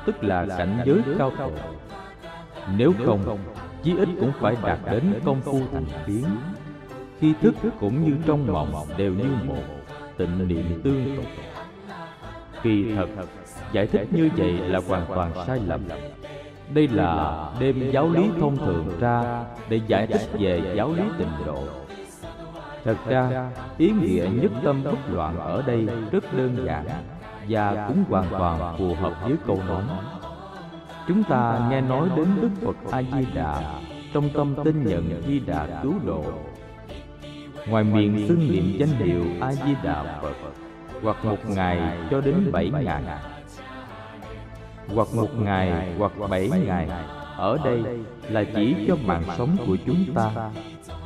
tức là cảnh giới cao thượng. Nếu không, chí ít cũng phải đạt đến công phu thành biến khi thức cũng như trong mộng đều như một tịnh niệm tương tục. Kỳ thật, giải thích như vậy là hoàn toàn sai lầm. Đây là đem giáo lý thông thường ra để giải thích về giáo lý tịnh độ. Thật ra, ý nghĩa nhất tâm bất loạn ở đây rất đơn giản và cũng hoàn toàn phù hợp với câu nói. Chúng ta nghe nói đến Đức Phật A-di-đà trong tâm tin nhận Di Đà cứu độ. Ngoài miệng xưng niệm danh hiệu A-di-đà Phật, hoặc một ngày cho đến bảy ngày, hoặc một ngày hoặc bảy ngày, ở đây là chỉ cho mạng sống của chúng ta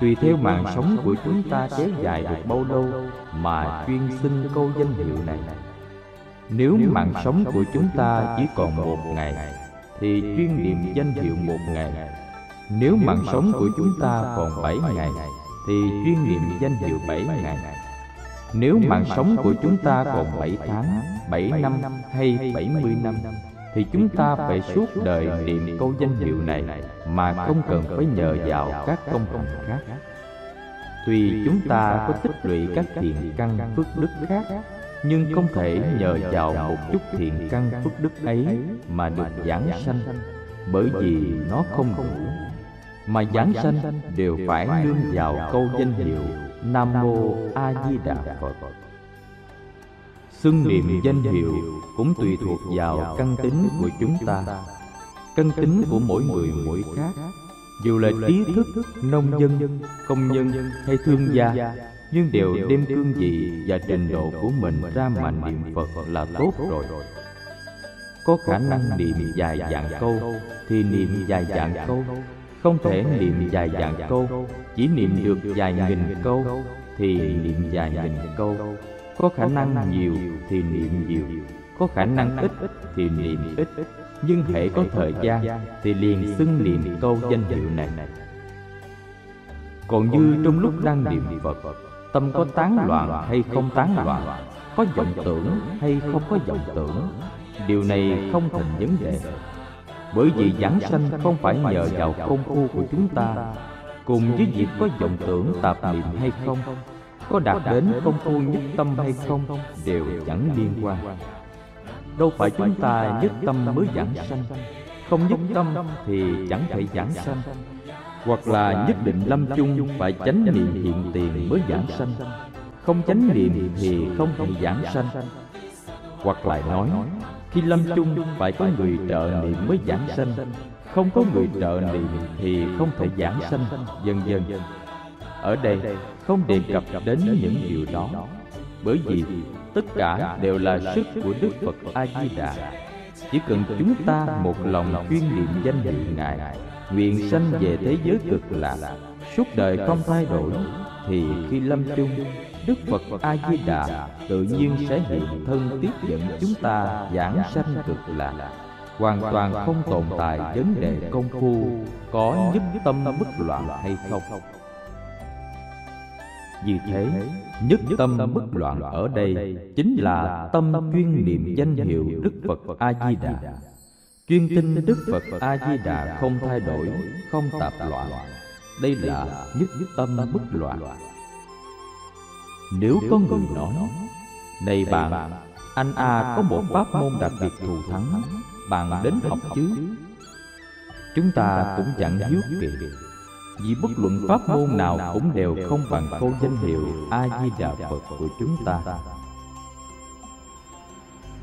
tùy theo mạng sống của chúng ta kéo dài được bao lâu mà chuyên xưng câu danh hiệu này? nếu mạng sống của chúng ta chỉ còn một ngày thì chuyên niệm danh hiệu một ngày. nếu mạng sống của chúng ta còn bảy ngày thì chuyên niệm danh hiệu bảy ngày. nếu mạng sống của chúng ta còn bảy tháng bảy năm hay bảy mươi năm thì chúng ta phải suốt đời niệm câu danh hiệu này mà không cần phải nhờ vào các công hành khác. tuy chúng ta có tích lũy các thiện căn phước đức khác nhưng không thể nhờ vào một chút thiện căn phước đức ấy mà được giảng sanh. bởi vì nó không đủ. mà giảng sanh đều phải nương vào câu danh hiệu nam mô a di đà phật xưng niệm danh hiệu cũng tùy thuộc vào căn tính của chúng ta. căn tính của mỗi người mỗi khác. dù là trí thức nông dân công nhân hay thương gia nhưng đều đem cương vị và trình độ của mình ra mà niệm phật là tốt rồi. có khả năng niệm dài dạng câu thì niệm dài dạng câu. không thể niệm dài dạng câu. chỉ niệm được vài nghìn câu thì niệm vài nghìn câu có khả năng nhiều thì niệm nhiều. có khả năng ít thì niệm ít. nhưng hệ có thời gian thì liền xưng niệm câu danh hiệu này còn như trong lúc đang niệm phật tâm có tán loạn hay không tán loạn? có vọng tưởng hay không có vọng tưởng? điều này không thành vấn đề. bởi vì giảng sanh không phải nhờ vào công phu của chúng ta. cùng với việc có vọng tưởng tạp niệm hay không có đạt đến công phu nhất tâm hay không đều chẳng liên quan. đâu phải chúng ta nhất tâm mới giảng sanh. không nhất tâm thì chẳng thể giảng sanh. hoặc là nhất định lâm chung phải chánh niệm hiện tiền mới giảng sanh. không chánh niệm thì không thể giảng sanh. hoặc lại nói khi lâm chung phải có người trợ niệm mới giảng sanh. không có người trợ niệm thì không thể giảng sanh. vân vân. Ở đây không đề cập đến những điều đó. bởi vì tất cả đều là sức của đức phật a di đà. Chỉ cần chúng ta một lòng chuyên niệm danh hiệu ngài nguyện sanh về thế giới cực lạc. suốt đời không thay đổi thì khi lâm chung đức phật a di đà tự nhiên sẽ hiện thân tiếp dẫn chúng ta giảng sanh cực lạc. hoàn toàn không tồn tại vấn đề công phu có nhất tâm bất loạn hay không vì thế, nhất tâm bất loạn ở đây chính là tâm chuyên niệm danh hiệu Đức Phật A-di-đà. chuyên tin đức phật a di đà không thay đổi không tạp loạn. đây là nhất tâm bất loạn. nếu có người nói này bạn anh a có một pháp môn đặc biệt thù thắng. bạn đến học chứ? chúng ta cũng chẳng hiếu kỳ vì bất luận pháp môn nào cũng đều không bằng câu danh hiệu a di đà phật của chúng ta.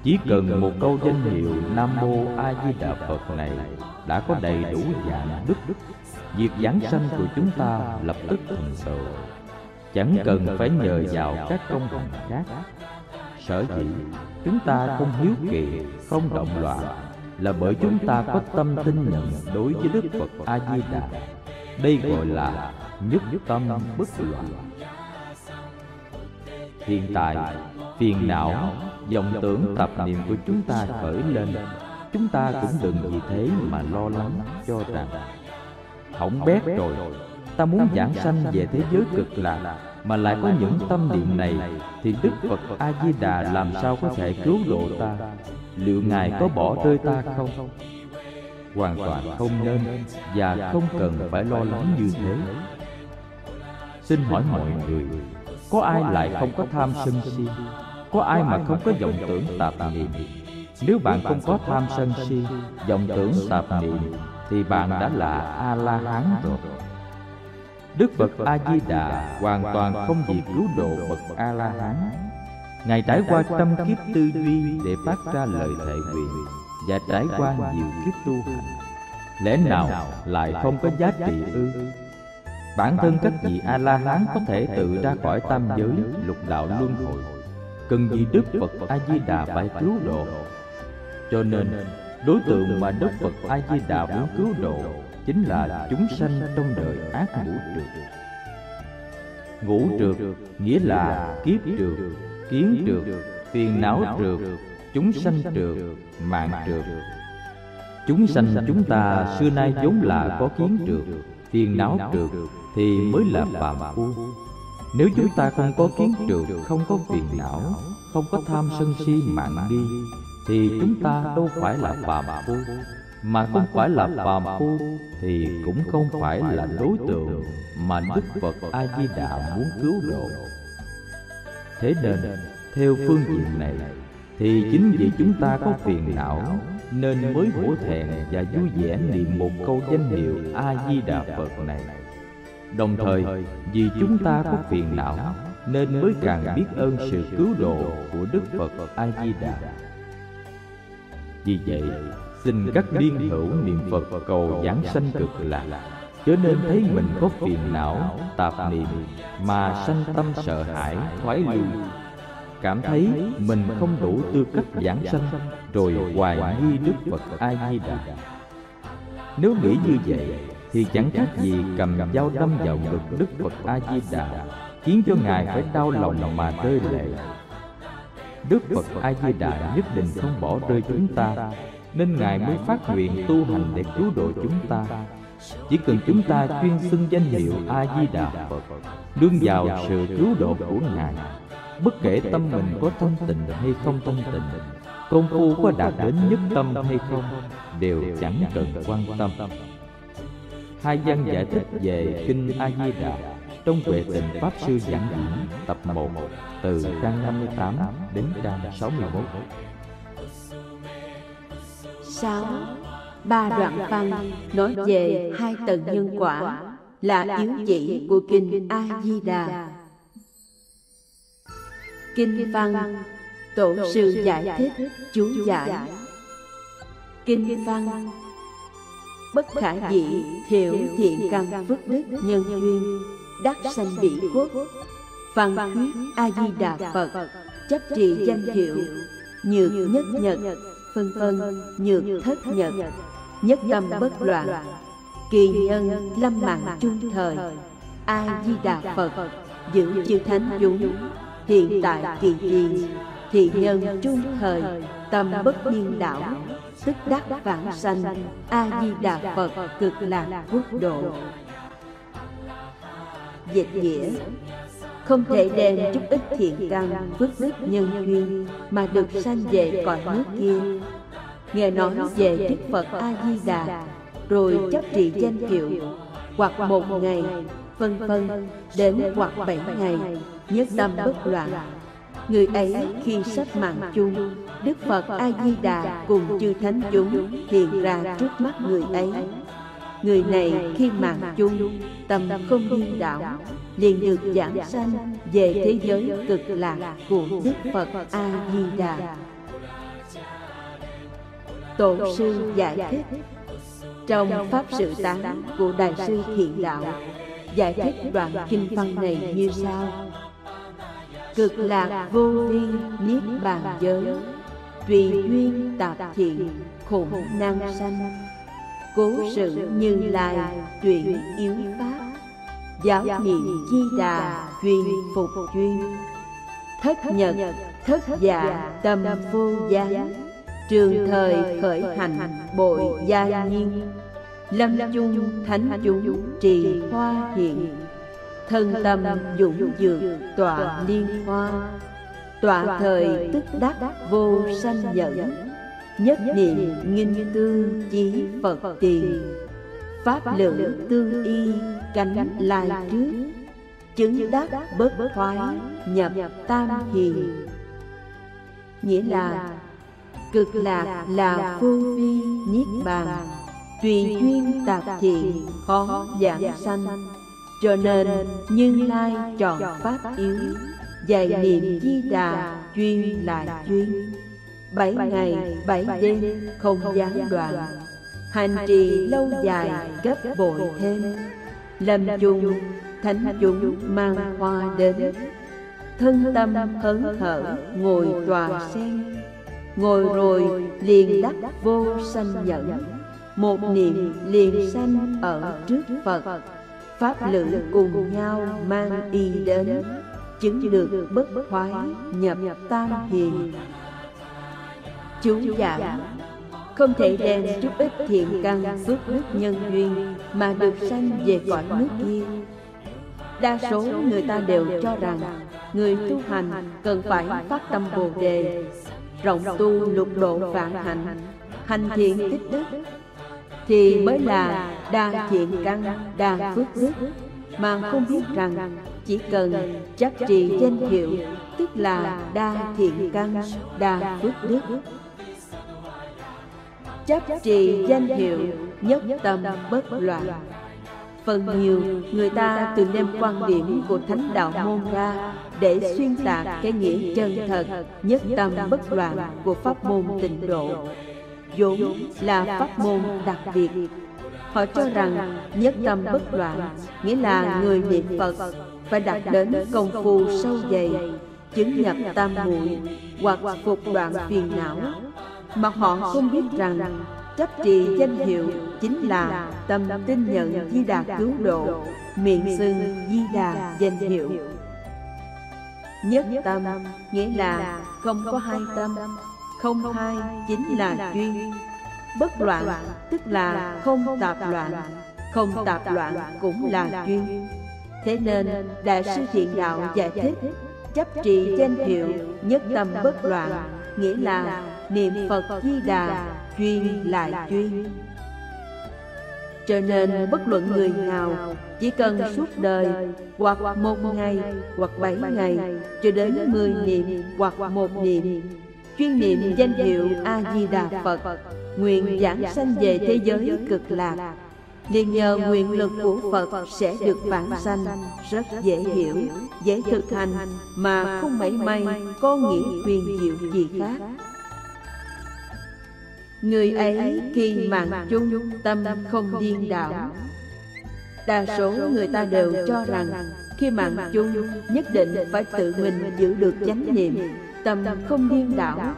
chỉ cần một câu danh hiệu nam mô a di đà phật này đã có đầy đủ dạng đức. việc giảng sanh của chúng ta lập tức thành tựu. chẳng cần phải nhờ vào các công hành khác. sở dĩ chúng ta không hiếu kỳ không động loạn là bởi chúng ta có tâm tin nhận đối với đức phật a di đà đây gọi là nhất tâm bất loạn. Hiện tại, phiền não, vọng tưởng tập niệm của chúng ta khởi lên. Chúng ta cũng đừng vì thế mà lo lắng cho rằng hỏng bét rồi. Ta muốn giảng sanh về thế giới cực lạc, mà lại có những tâm niệm này, thì đức phật a di đà làm sao có thể cứu độ ta? Liệu ngài có bỏ rơi ta không? Hoàn toàn không nên và không cần phải lo lắng như thế. Xin hỏi mọi người, có ai lại không có tham sân si? Có ai mà không có vọng tưởng tạp niệm? Nếu bạn không có tham sân si, vọng tưởng tạp niệm, thì bạn đã là a la hán rồi. Đức phật a di đà hoàn toàn không vì cứu độ bậc a la hán ngài trải qua trăm kiếp tư duy để phát ra lời thệ nguyện và trải qua nhiều kiếp tu hành lẽ nào lại không có giá trị ư? bản thân các vị a la hán có thể tự ra khỏi tam giới lục đạo luân hồi. cần gì đức phật a di đà phải cứu độ. cho nên đối tượng mà đức phật a di đà muốn cứu độ chính là chúng sanh trong đời ác ngũ trượt ngũ trượt nghĩa là kiếp trượt kiến trượt phiền não trượt chúng sanh trượt mạng trượt chúng sanh chúng ta xưa nay vốn là có kiến trượt phiền não trượt thì mới là phàm phu. nếu chúng ta không có kiến trượt không có phiền não không có tham sân si mạng nghi thì chúng ta đâu phải là phàm phu. mà không phải là phàm phu thì cũng không phải là đối tượng mà đức phật a di đà muốn cứu độ. thế nên theo phương diện này thì chính vì chúng ta có phiền não, nên mới hổ thẹn và vui vẻ niệm một câu danh hiệu a di đà phật này. Đồng thời, vì chúng ta có phiền não, nên mới càng biết ơn sự cứu độ của đức phật a di đà vì vậy, xin các điên hữu niệm phật cầu giảng sanh cực lạc. Chớ nên thấy mình có phiền não, tạp niệm, mà sanh tâm sợ hãi, thoái lưu cảm thấy mình không đủ tư cách giảng sanh rồi hoài nghi đức phật a di đà. Nếu nghĩ như vậy thì chẳng khác gì cầm dao đâm vào ngực đức phật a di đà khiến cho ngài phải đau lòng mà rơi lệ. đức phật a di đà nhất định không bỏ rơi chúng ta nên ngài mới phát nguyện tu hành để cứu độ chúng ta. chỉ cần chúng ta chuyên xưng danh hiệu a di đà phật đương vào sự cứu độ của ngài bất kể tâm mình có thanh tịnh hay không thanh tịnh công phu có đạt đến nhất tâm hay không đều chẳng cần quan tâm hai văn giải thích về kinh a di đà trong Huệ Tình Pháp Sư Giảng Diễn tập 1 từ trang 58 đến trang 61. 6. Ba đoạn văn nói về hai tầng nhân quả là yếu chỉ của Kinh A-di-đà. Kinh văn, Tổ sư giải thích, chú giải. Kinh văn, Bất khả dị thiểu thiện căn phước đức nhân duyên, đắc sanh bỉ quốc văn thuyết a di đà phật, chấp trì danh hiệu, nhược nhất nhật, phân phân nhược thất nhật, nhất tâm bất loạn, kỳ nhân lâm mạng chung thời. A di đà phật, giữ chư thánh dũng hiện tại kỳ gì thì nhân trung thời tâm bất nhiên đảo. Tức đắc vãng sanh a di đà phật cực lạc quốc độ. Dịch nghĩa không thể đem chút ít thiện căn phước đức nhân duyên mà được sanh về cõi nước kia. Nghe nói về Đức Phật A Di Đà, rồi chấp trì danh hiệu, hoặc một ngày, vân vân, đến hoặc bảy ngày, nhất tâm bất loạn. Người ấy khi sắp mạng chung, Đức Phật A Di Đà cùng chư thánh chúng hiện ra trước mắt người ấy. Người này khi mạng chung, tâm không điên đảo, liền được giảng sanh về thế giới cực lạc của Đức Phật A Di Đà. Tổ sư giải thích trong pháp sự tán của đại sư Thiện Đạo giải thích đoạn kinh văn này như sau: cực lạc vô vi niết bàn giới. Tùy duyên tạp thiện, khổ năng sanh. Cố sự như lai truyền yếu pháp. Giáo niệm chi đà truyền phục duyên. Thất nhật, thất dạ tâm vô gián. Trường thời khởi hành, bội gia nhiên. Lâm chung, thánh chúng, trì hoa hiện thân tâm dũng dược tọa liên hoa. tọa thời tức đắc vô sanh nhẫn. nhất niệm nghinh tương chí phật tiền pháp lượng tương y cánh lai trước. chứng đắc bất thoái nhập tam hiền. nghĩa là cực lạc là vô vi niết bàn. tùy duyên tạp thiện khó giảng sanh cho nên Như Lai chọn Pháp yếu Dạy niệm di đà chuyên lại chuyên Bảy ngày bảy đêm không gián đoạn. Hành trì lâu dài gấp bội thêm. Lâm chung thánh chúng mang hoa đến. Thân tâm hớn hở ngồi tòa sen. Ngồi rồi liền đắc vô sanh nhẫn. Một niệm liền sanh ở trước Phật pháp lữ cùng nhau mang y đến chứng được bất thoái nhập tam hiền. chú giải không thể đem chút ít thiện căn phước đức nhân duyên mà được sanh về cõi nước kia. đa số người ta đều cho rằng người tu hành cần phải phát tâm bồ đề rộng tu lục độ vạn hạnh hành thiện tích đức thì mới là đa thiện căn, đa phước đức. Mà không biết rằng chỉ cần chấp trì danh hiệu tức là đa thiện căn, đa phước đức. Chấp trì danh hiệu nhất tâm bất loạn. Phần nhiều người ta từng đem quan điểm của thánh đạo môn ra để xuyên tạc cái nghĩa chân thật, nhất tâm bất loạn của pháp môn tịnh độ vốn là pháp môn đặc biệt. Họ cho rằng nhất tâm bất loạn, nghĩa là người niệm phật, phải đạt đến công phu sâu dày, chứng nhập tam muội hoặc phục đoạn phiền não. Mà họ không biết rằng chấp trì danh hiệu chính là tâm tin nhận di đà cứu độ, miệng xưng di đà danh hiệu. Nhất tâm nghĩa là không có hai tâm không hai chính là duyên. bất loạn tức là không tạp loạn. không tạp loạn cũng là duyên. thế nên đại sư thiện đạo giải thích chấp trì danh hiệu nhất tâm bất loạn nghĩa là niệm phật di đà duyên lại duyên. cho nên bất luận người nào chỉ cần suốt đời hoặc một ngày hoặc bảy ngày cho đến mười niệm hoặc một niệm chuyên niệm danh hiệu a di đà phật nguyện giảng sanh về thế giới cực lạc. liền nhờ nguyện lực của phật sẽ được vãng sanh. rất dễ hiểu dễ thực hành mà không mảy may có nghĩa huyền diệu gì khác. người ấy khi mạng chung tâm không điên đảo. đa số người ta đều cho rằng khi mạng chung nhất định phải tự mình giữ được chánh niệm tâm không điên đảo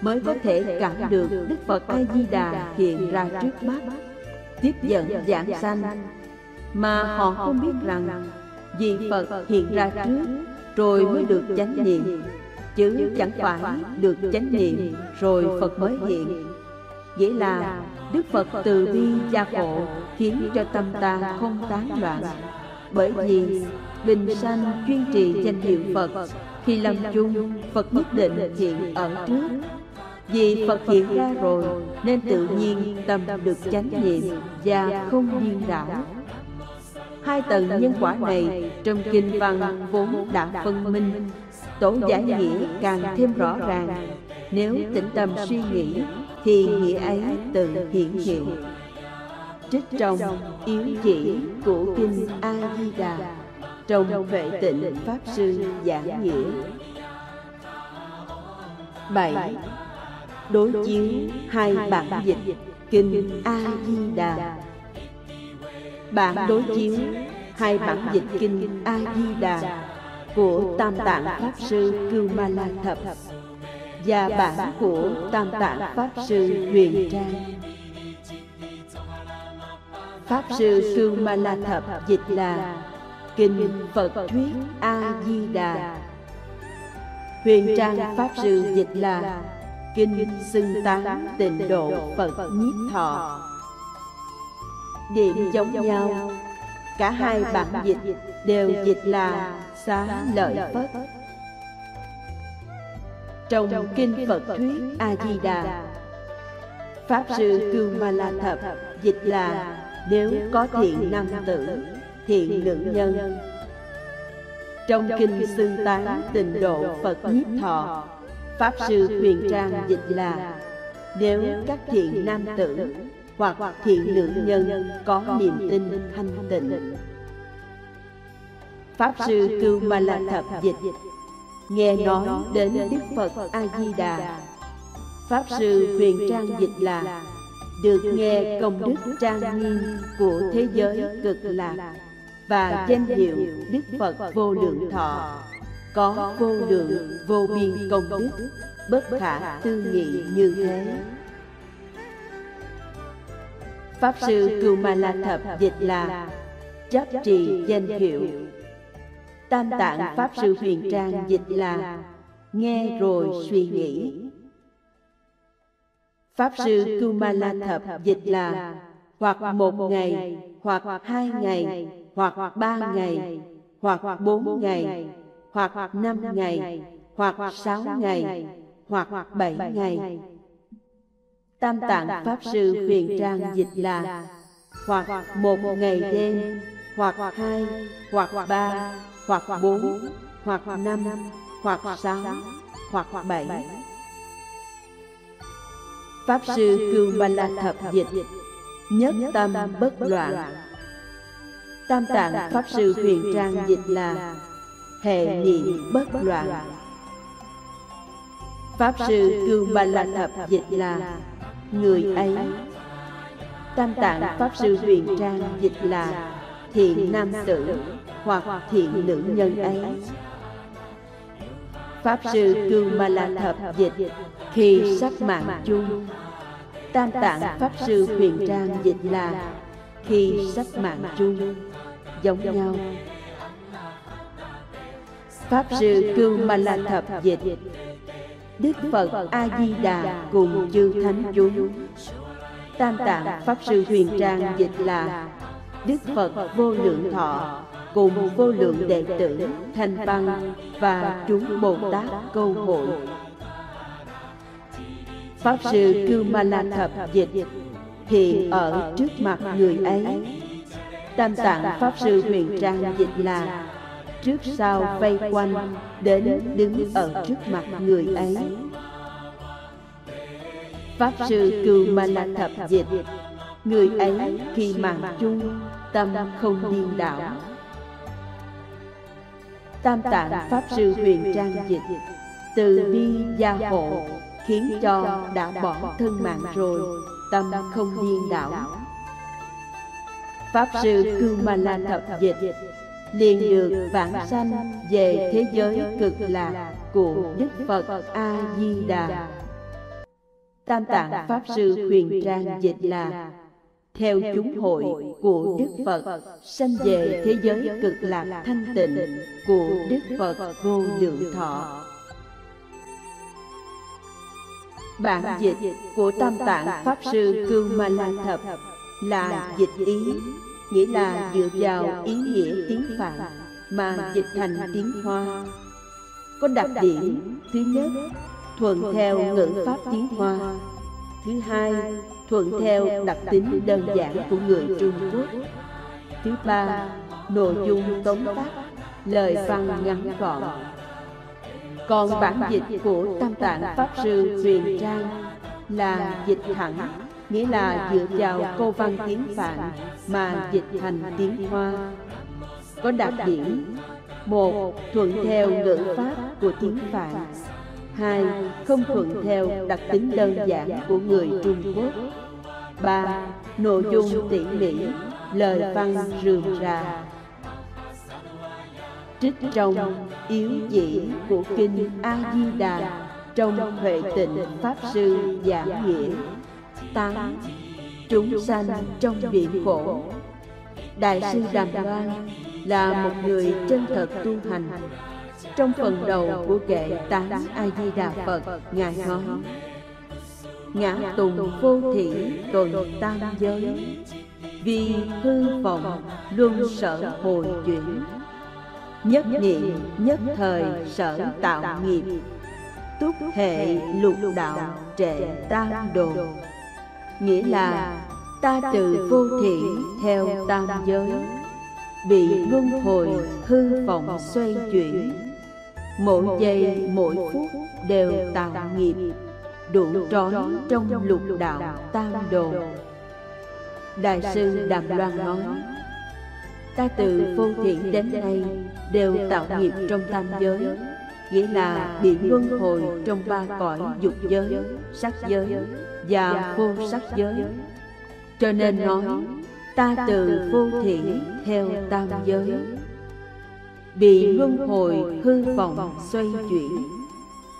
mới có thể cảm được Đức Phật A Di Đà hiện ra trước mắt, tiếp dẫn giảng sanh, mà họ không biết rằng vì Phật hiện ra trước rồi mới được chánh niệm, chứ chẳng phải được chánh niệm rồi Phật mới hiện. Nghĩa là Đức Phật từ bi gia hộ khiến cho tâm ta không tán loạn, bởi vì bình sanh chuyên trì danh hiệu Phật khi lâm chung, Phật nhất định hiện ở trước. Vì Phật hiện ra rồi, Nên tự nhiên tâm được chánh niệm Và không điên đảo. Hai tầng nhân quả này Trong kinh văn vốn đã phân minh. Tổ giải nghĩa càng thêm rõ ràng. Nếu tĩnh tâm suy nghĩ, Thì nghĩa ấy tự hiện hiện. Trích trong yếu chỉ của kinh A-di-đà trong vệ tịnh Pháp Sư giảng nghĩa. Bảy. Đối chiếu hai bản dịch Kinh A-di-đà. Bản đối chiếu hai bản dịch Kinh A-di-đà của Tam Tạng Pháp Sư Cưu Ma La Thập và bản của Tam Tạng Pháp Sư Huyền Trang. Pháp Sư Cưu Ma La Thập dịch là Kinh Phật Thuyết A-di-đà. Huyền Trang Pháp Sư dịch là Kinh Xưng Tán Tịnh Độ Phật Nhiếp Thọ. Điểm giống nhau. Cả hai bản dịch đều dịch là xá lợi Phất. Trong Kinh Phật Thuyết A-di-đà Pháp Sư Cương Ma La Thập dịch là Nếu có thiện nam tử, thiện nữ nhân. Trong Kinh Xưng Tán Tịnh Độ Phật Nhiếp Thọ Pháp Sư Huyền Trang dịch là. Nếu các thiện nam tử hoặc thiện nữ nhân có niềm tin thanh tịnh. Pháp Sư Cưu Ma La Thập dịch Nghe nói đến Đức Phật A-di-đà Pháp Sư Huyền Trang dịch là Được nghe công đức trang nghiêm của thế giới cực lạc Và danh hiệu Đức Phật vô lượng thọ. Có vô lượng vô biên công đức. Bất khả tư nghị như thế. Pháp Sư Cưu Ma La Thập dịch là Chấp trì danh hiệu Tam Tạng Pháp Sư Huyền Trang dịch là Nghe rồi suy nghĩ. Pháp Sư Kumala Thập dịch là Hoặc một ngày, hoặc hai ngày, hoặc ba ngày, hoặc bốn ngày, hoặc năm ngày, hoặc sáu ngày, hoặc bảy ngày. Tam Tạng Pháp Sư Huyền Trang dịch là Hoặc một ngày đêm, hoặc hai, hoặc ba, hoặc bốn, hoặc năm, hoặc sáu, hoặc bảy. Pháp Sư Cưu Ba La Thập Dịch Nhất tâm bất loạn Tam Tạng Pháp Sư Huyền Trang dịch là Hệ niệm bất loạn. Pháp Sư Cưu Ba La Thập dịch là Người ấy. Tam Tạng Pháp Sư Huyền Trang dịch là Thiện nam tử hoặc thiện nữ nhân ấy. Pháp Sư Cưu Ma La Thập dịch Khi sắp mạng chung. Tam Tạng Pháp Sư Huyền Trang dịch là Khi sắp mạng chung Giống nhau. Pháp Sư Cưu Ma La Thập dịch, Đức Phật A-di-đà cùng chư thánh chúng. Tam Tạng Pháp Sư Huyền Trang dịch là Đức Phật vô lượng thọ cùng vô lượng đệ tử thanh văn và chúng bồ tát câu hội. Pháp sư cưu ma la thập dịch hiện ở trước mặt người ấy tam tạng pháp sư huyền trang dịch là, trước sau vây quanh, đến đứng ở trước mặt người ấy. Pháp sư cưu ma la thập dịch, người ấy khi mạng chung, tâm không điên đảo. Tam Tạng Pháp Sư Huyền Trang Dịch, Từ bi gia hộ, Khiến cho đã bỏ thân mạng rồi, Tâm không điên đảo. Pháp Sư Kumala Ma Thập Dịch liền được vãng sanh về thế giới cực lạc của Đức Phật A-di-đà. Tam Tạng Pháp Sư Huyền Trang dịch là theo chúng hội của Đức Phật sanh về thế giới cực lạc thanh tịnh của Đức Phật vô lượng thọ. Bản dịch của Tam Tạng Pháp Sư Cương Ma La Thập là dịch ý, nghĩa là dựa vào ý nghĩa tiếng Phạn mà dịch thành tiếng Hoa. Có đặc điểm thứ nhất, thuận theo ngữ pháp tiến hoa. Thứ hai thuận theo đặc tính đơn giản của người trung quốc. Thứ ba nội dung tóm tắt lời văn ngắn gọn. còn bản dịch của tam tạng pháp sư truyền trang là dịch thẳng nghĩa là dựa vào câu văn tiếng phạn mà dịch thành tiếng hoa. Có đặc điểm một thuận theo ngữ pháp của tiếng phạn. Hai không thuận theo đặc tính đơn giản của người trung quốc. Ba nội dung tỉ mỉ lời văn rườm rà. trích trong yếu dĩ của kinh a di đà trong huệ tịnh pháp sư giảng nghĩa tám chúng sanh trong biển khổ. Đại sư đàm loan là một người chân thật tu hành. Trong phần đầu của kệ tán a di đà phật, ngài nói, ngã tùng vô thị tuần tam giới, vì hư vọng luôn sợ hồi chuyển. Nhất niệm, nhất thời sở tạo nghiệp. Túc hệ lục đạo trệ tam đồ nghĩa là ta từ vô thị theo tam giới bị luân hồi hư vọng xoay chuyển. mỗi giây mỗi phút đều tạo nghiệp đủ trói trong lục đạo tam đồ. đại sư đàm loan nói ta từ vô thiện đến nay đều tạo nghiệp trong tam giới nghĩa là bị luân hồi trong ba cõi dục giới sắc giới và vô sắc giới. cho nên nói ta từ vô thiện theo tam giới. bị luân hồi hư vọng xoay chuyển.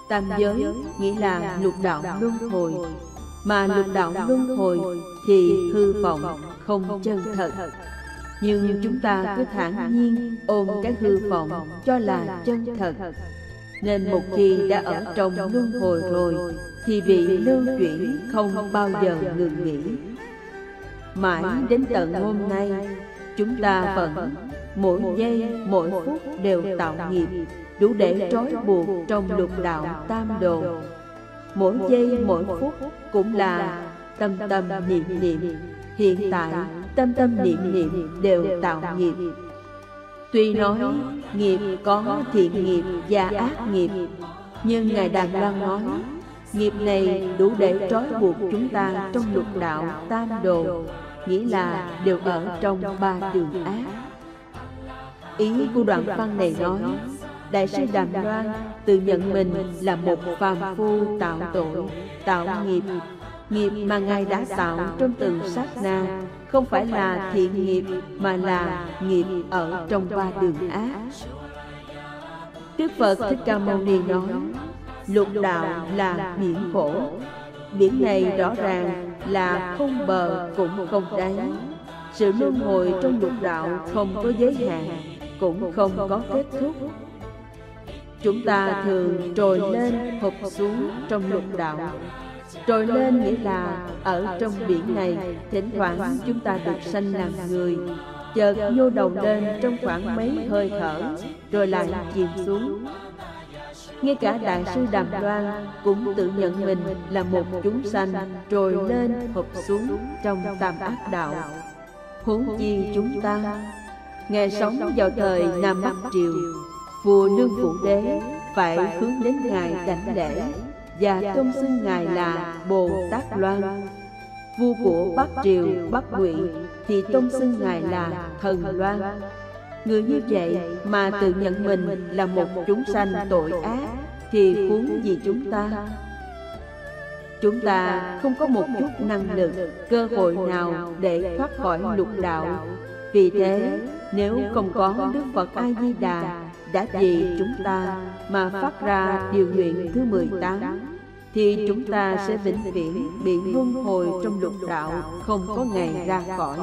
tam giới nghĩa là lục đạo luân hồi. mà lục đạo luân hồi thì hư vọng không chân thật. nhưng chúng ta cứ thản nhiên ôm cái hư vọng cho là chân thật nên một khi đã ở trong luân hồi rồi thì bị lưu chuyển không bao giờ ngừng nghỉ. mãi đến tận hôm nay chúng ta vẫn mỗi giây mỗi phút đều tạo nghiệp đủ để trói buộc trong lục đạo tam đồ. mỗi giây mỗi phút cũng là tâm tâm niệm niệm hiện tại tâm tâm niệm niệm đều tạo nghiệp tuy nói nghiệp có thiện nghiệp và ác nghiệp. nhưng ngài đàm loan nói nghiệp này đủ để trói buộc chúng ta trong lục đạo tam đồ. nghĩa là đều ở trong ba đường ác. ý của đoạn văn này nói đại sư đàm loan tự nhận mình là một phàm phu tạo tội tạo nghiệp nghiệp mà ngài đã tạo trong từng sát na, không phải là thiện nghiệp mà là nghiệp ở trong ba đường ác. Đức phật thích ca mâu ni nói, lục đạo là biển khổ, biển này rõ ràng là không bờ cũng không đáy. Sự luân hồi trong lục đạo không có giới hạn, cũng không có kết thúc. Chúng ta thường trồi lên hụt xuống trong lục đạo trồi lên nghĩa là ở trong biển này thỉnh thoảng chúng ta được sanh làm người. chợt nhô đầu lên trong khoảng mấy hơi thở rồi lại chìm xuống. ngay cả đại sư đàm loan cũng tự nhận mình là một chúng sanh trồi lên hụt xuống trong tam ác đạo. huống chi chúng ta ngài sống vào thời nam bắc triều vua nương phụ đế phải hướng đến ngài đảnh lễ và tôn xưng ngài là bồ tát loan. Vua của bắc triều bắc ngụy thì tôn xưng ngài là thần loan. Người như vậy mà tự nhận mình là một chúng sanh tội ác thì huống gì chúng ta? chúng ta không có một chút năng lực cơ hội nào để thoát khỏi lục đạo vì thế nếu không có đức phật a di đà đã vì chúng ta mà phát ra điều nguyện thứ 18 thì chúng ta sẽ vĩnh viễn bị luân hồi trong lục đạo không có ngày ra khỏi.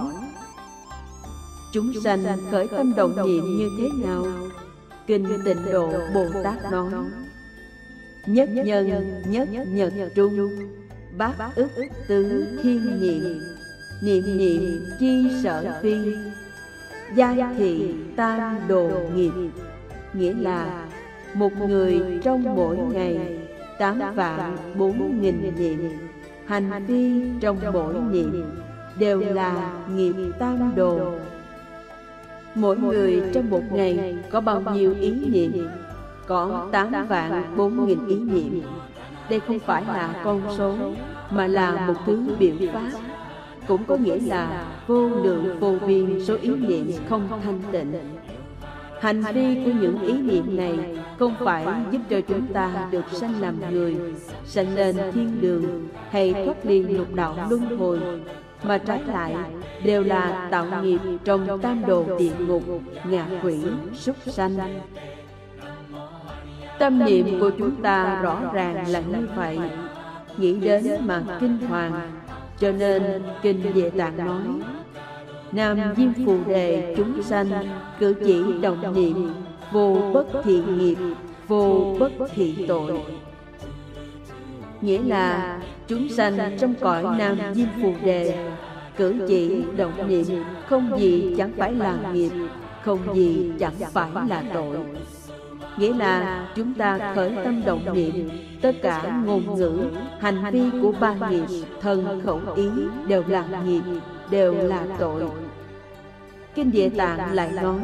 chúng sanh khởi tâm động niệm như thế nào? kinh tịnh độ bồ tát nói nhất nhân nhất nhật trung bát ức tứ thiên niệm niệm niệm chi sở phi giai thị tam đồ nghiệp nghĩa là một người trong mỗi ngày tám vạn bốn nghìn niệm. hành vi trong mỗi niệm đều là nghiệp tam đồ. mỗi người trong một ngày có bao nhiêu ý niệm? có tám vạn bốn nghìn ý niệm. đây không phải là con số mà là một thứ biểu pháp. cũng có nghĩa là vô lượng vô biên số ý niệm không thanh tịnh hành vi của những ý niệm này không phải giúp cho chúng ta được sanh làm người, sanh lên thiên đường hay thoát ly lục đạo luân hồi, mà trái lại đều là tạo nghiệp trong tam đồ địa ngục, ngạ quỷ, súc sanh. Tâm niệm của chúng ta rõ ràng là như vậy. Nghĩ đến mà kinh hoàng, cho nên kinh địa tạng nói nam diêm phù đề chúng sanh, cử chỉ đồng niệm, vô bất thị nghiệp, vô bất thị tội. Nghĩa là chúng sanh trong cõi nam diêm phù đề cử chỉ động niệm không gì chẳng phải là nghiệp, không gì chẳng phải là tội. Nghĩa là chúng ta khởi tâm động niệm, tất cả ngôn ngữ, hành vi của ba nghiệp, thân khẩu ý đều là nghiệp đều là tội. kinh địa tạng lại nói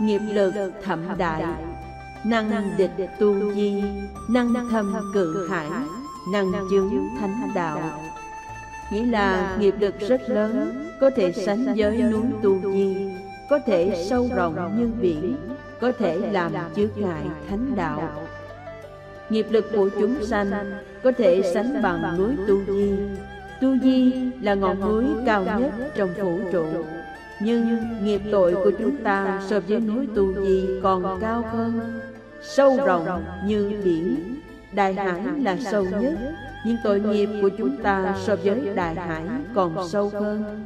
nghiệp lực thậm đại năng địch tu di năng thâm cự hải năng chứng thánh đạo. nghĩa là nghiệp lực rất lớn có thể sánh với núi tu di có thể sâu rộng như biển có thể làm chướng ngại thánh đạo. nghiệp lực của chúng sanh có thể sánh bằng núi tu di tu di là ngọn núi cao nhất trong vũ trụ. nhưng nghiệp tội của chúng ta so với núi tu di còn cao hơn. sâu rộng như biển. đại hải là sâu nhất. nhưng tội nghiệp của chúng ta so với đại hải còn sâu hơn.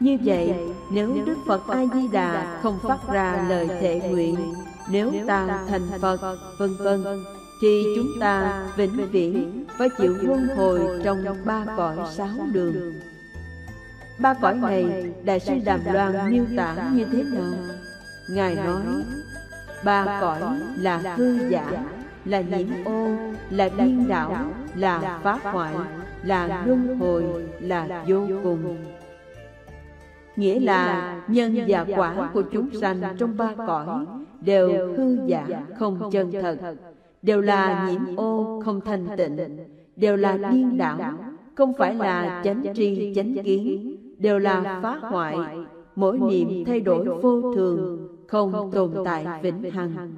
như vậy nếu đức phật a di đà không phát ra lời thệ nguyện nếu ta thành phật vân vân thì chúng ta vĩnh viễn phải chịu luân hồi trong ba cõi sáu đường. Ba cõi này đại sư đàm loan miêu tả như thế nào? Ngài nói, ba cõi là hư giả, là nhiễm ô, là điên đảo, là phá hoại, là luân hồi, là vô cùng. Nghĩa là nhân và quả của chúng sanh trong ba cõi đều hư giả, không chân thật đều là nhiễm ô không thanh tịnh. đều là điên đảo không phải là chánh tri chánh kiến. đều là phá hoại mỗi niệm thay đổi vô thường không tồn tại vĩnh hằng.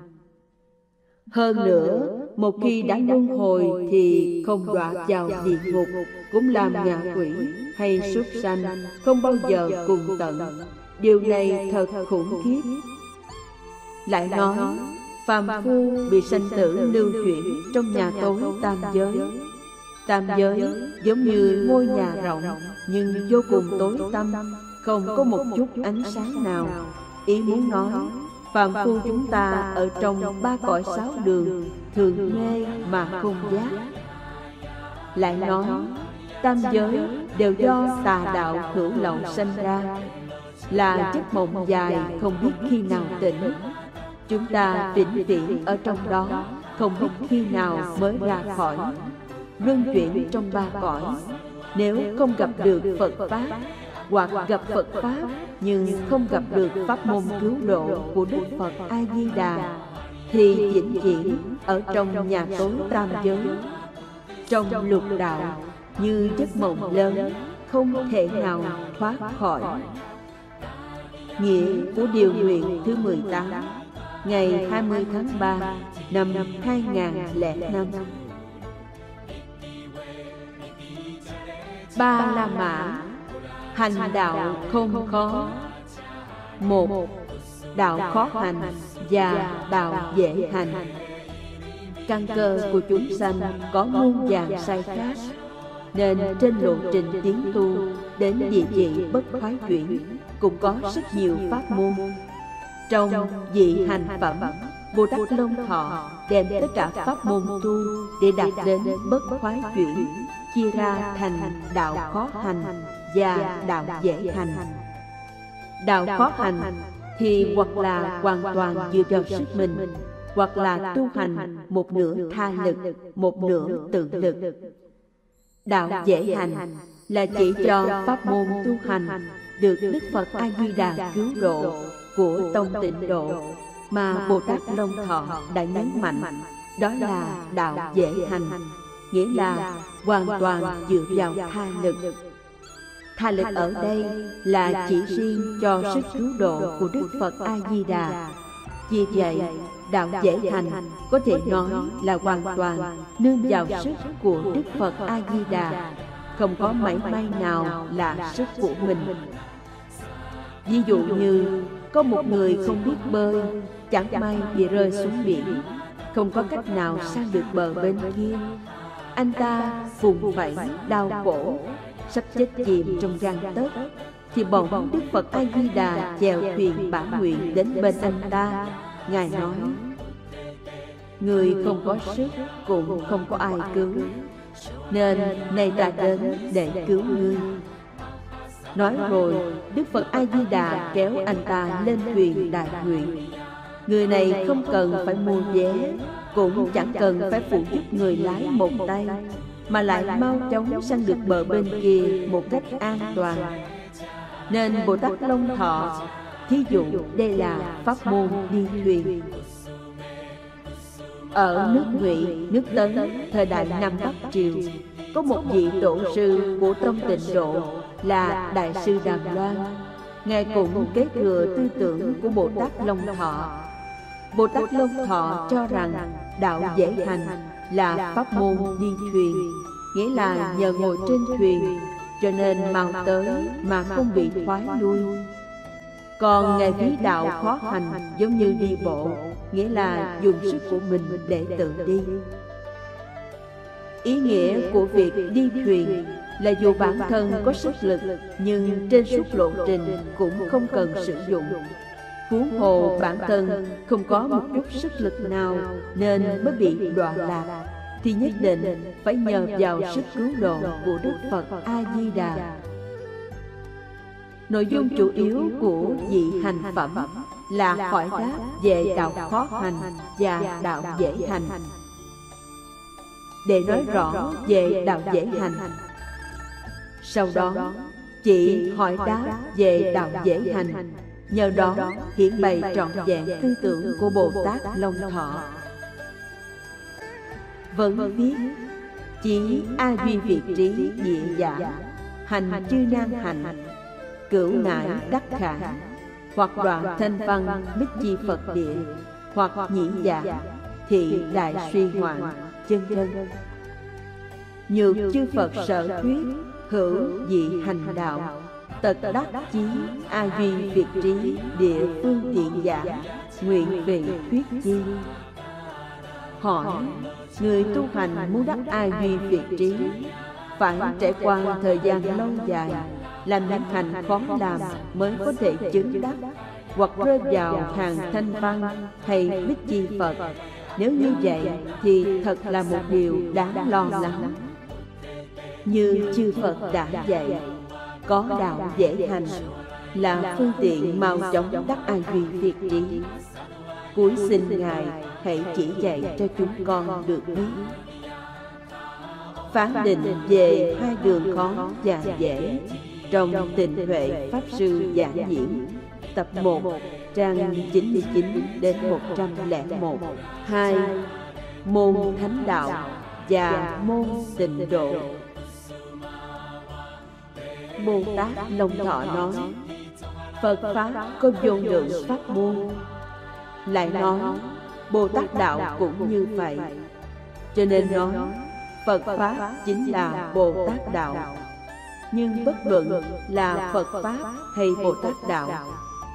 hơn nữa một khi đã luân hồi thì không đọa vào địa ngục cũng làm ngạ quỷ hay súc sanh không bao giờ cùng tận. điều này thật khủng khiếp. lại nói phàm phu bị sanh tử lưu chuyển trong nhà tối tam giới. tam giới giống như ngôi nhà rộng nhưng vô cùng tối tăm không có một chút ánh sáng nào. ý muốn nói phàm phu chúng ta ở trong ba cõi sáu đường thường mê mà không giác. lại nói tam giới đều do tà đạo hữu lậu sanh ra. là giấc mộng dài không biết khi nào tỉnh chúng ta vĩnh viễn ở trong đó, không biết khi nào mới ra khỏi. Luân chuyển trong ba cõi. Nếu không gặp được phật pháp, hoặc gặp phật pháp nhưng không gặp được pháp môn cứu độ của đức phật a di đà thì vĩnh viễn ở trong nhà tối tam giới. Trong lục đạo, như giấc mộng lớn, không thể nào thoát khỏi. Nghĩa của điều nguyện thứ 18 ngày 20 tháng 3 năm 2005 Ba La Mã, Hành đạo không khó. Một, Đạo khó hành và đạo dễ hành. Căn cơ của chúng sanh có muôn vàng sai khác, Nên trên lộ trình tiến tu đến địa vị bất khoái chuyển Cũng có rất nhiều pháp môn. Trong dị hành phẩm. Bồ Tát Long Thọ đem tất cả pháp môn tu để đạt đến bất khoái chuyển chia ra thành đạo khó hành và đạo dễ hành. Đạo khó hành thì hoặc là hoàn toàn dựa vào sức mình hoặc là tu hành một nửa tha lực, một nửa tự lực. Đạo dễ hành là chỉ cho pháp môn tu hành được Đức Phật A Di Đà cứu độ của tông tịnh độ mà Bồ Tát Long Thọ đã nhấn mạnh, đó là đạo dễ hành, nghĩa là hoàn toàn dựa vào tha lực. Tha lực ở đây là chỉ riêng cho sức cứu độ của Đức Phật A Di Đà. Vì vậy, đạo dễ hành có thể nói là hoàn toàn nương vào sức của Đức Phật A Di Đà, không có mảy may nào là sức của mình. Ví dụ như có một người không biết bơi, chẳng may bị rơi xuống biển, không có cách nào sang được bờ bên kia. Anh ta vùng vẫy đau khổ, sắp chết chìm trong gan tấc thì bỗng Đức Phật A Di Đà chèo thuyền bản nguyện đến bên anh ta. Ngài nói: Người không có sức cũng không có ai cứu, nên nay ta đến để cứu ngươi. Nói rồi, Đức Phật A-di-đà kéo anh ta lên thuyền đại nguyện. Người này không cần phải mua vé, cũng chẳng cần phải phụ giúp người lái một tay, mà lại mau chóng sang được bờ bên kia một cách an toàn. Nên Bồ Tát Long Thọ, thí dụ đây là pháp môn đi thuyền. Ở nước Ngụy, nước Tấn, thời đại Nam Bắc Triều, có một vị tổ sư của tông tịnh độ là Đại sư Đàm Loan. Ngài cũng kế thừa tư tưởng của Bồ Tát Long Thọ. Bồ Tát Long Thọ cho rằng đạo dễ hành là pháp môn đi thuyền, nghĩa là nhờ ngồi trên thuyền, cho nên mau tới mà không bị thoái lui. Còn Ngài ví đạo khó hành giống như đi bộ, nghĩa là dùng sức của mình để tự đi. Ý nghĩa của việc đi thuyền là dù bản thân có sức lực nhưng trên suốt lộ trình cũng không cần sử dụng. Huống hồ bản thân không có một chút sức lực nào nên mới bị đọa lạc thì nhất định phải nhờ vào sức cứu độ của Đức Phật A Di Đà. Nội dung chủ yếu của vị hành phẩm là hỏi đáp về đạo khó hành và đạo dễ hành. Để nói rõ về đạo dễ hành, sau đó chị hỏi đáp về đạo dễ hành, nhờ đó hiển bày trọn vẹn tư tưởng của Bồ Tát Long Thọ. Vẫn viết chỉ A Duy Việt Trí Địa Giả Hành chư nan hành Cửu nải đắc khả hoặc đoạn thanh văn bích chi Phật địa, hoặc nhĩ giả, thị đại suy hoạn, chân chân. Nhược chư Phật sở thuyết, hữu dị hành đạo, tật đắc chí, a duy việt trí, địa phương tiện giả, nguyện vị thuyết chi. Hỏi, người tu hành muốn đắc a duy việt trí, phải trải qua thời gian lâu dài làm những hành khó làm mới có thể chứng đắc hoặc rơi vào hàng thanh văn hay bích chi Phật. Nếu như vậy thì thật là một điều đáng lo lắng. Như chư Phật đã dạy, có đạo dễ hành là phương tiện mau chóng đắc an duy việt trí. Cuối xin Ngài hãy chỉ dạy cho chúng con được biết. Phán định về hai đường khó và dễ trong tình huệ Pháp Sư giảng diễn Tập 1 trang 99 đến 101 2. Môn Thánh Đạo và môn Tịnh Độ Bồ Tát Long Thọ nói, Phật Pháp có vô lượng Pháp môn. Lại nói Bồ Tát Đạo cũng như vậy. Cho nên nói, Phật Pháp chính là Bồ Tát Đạo. Nhưng bất luận là Phật Pháp hay Bồ Tát Đạo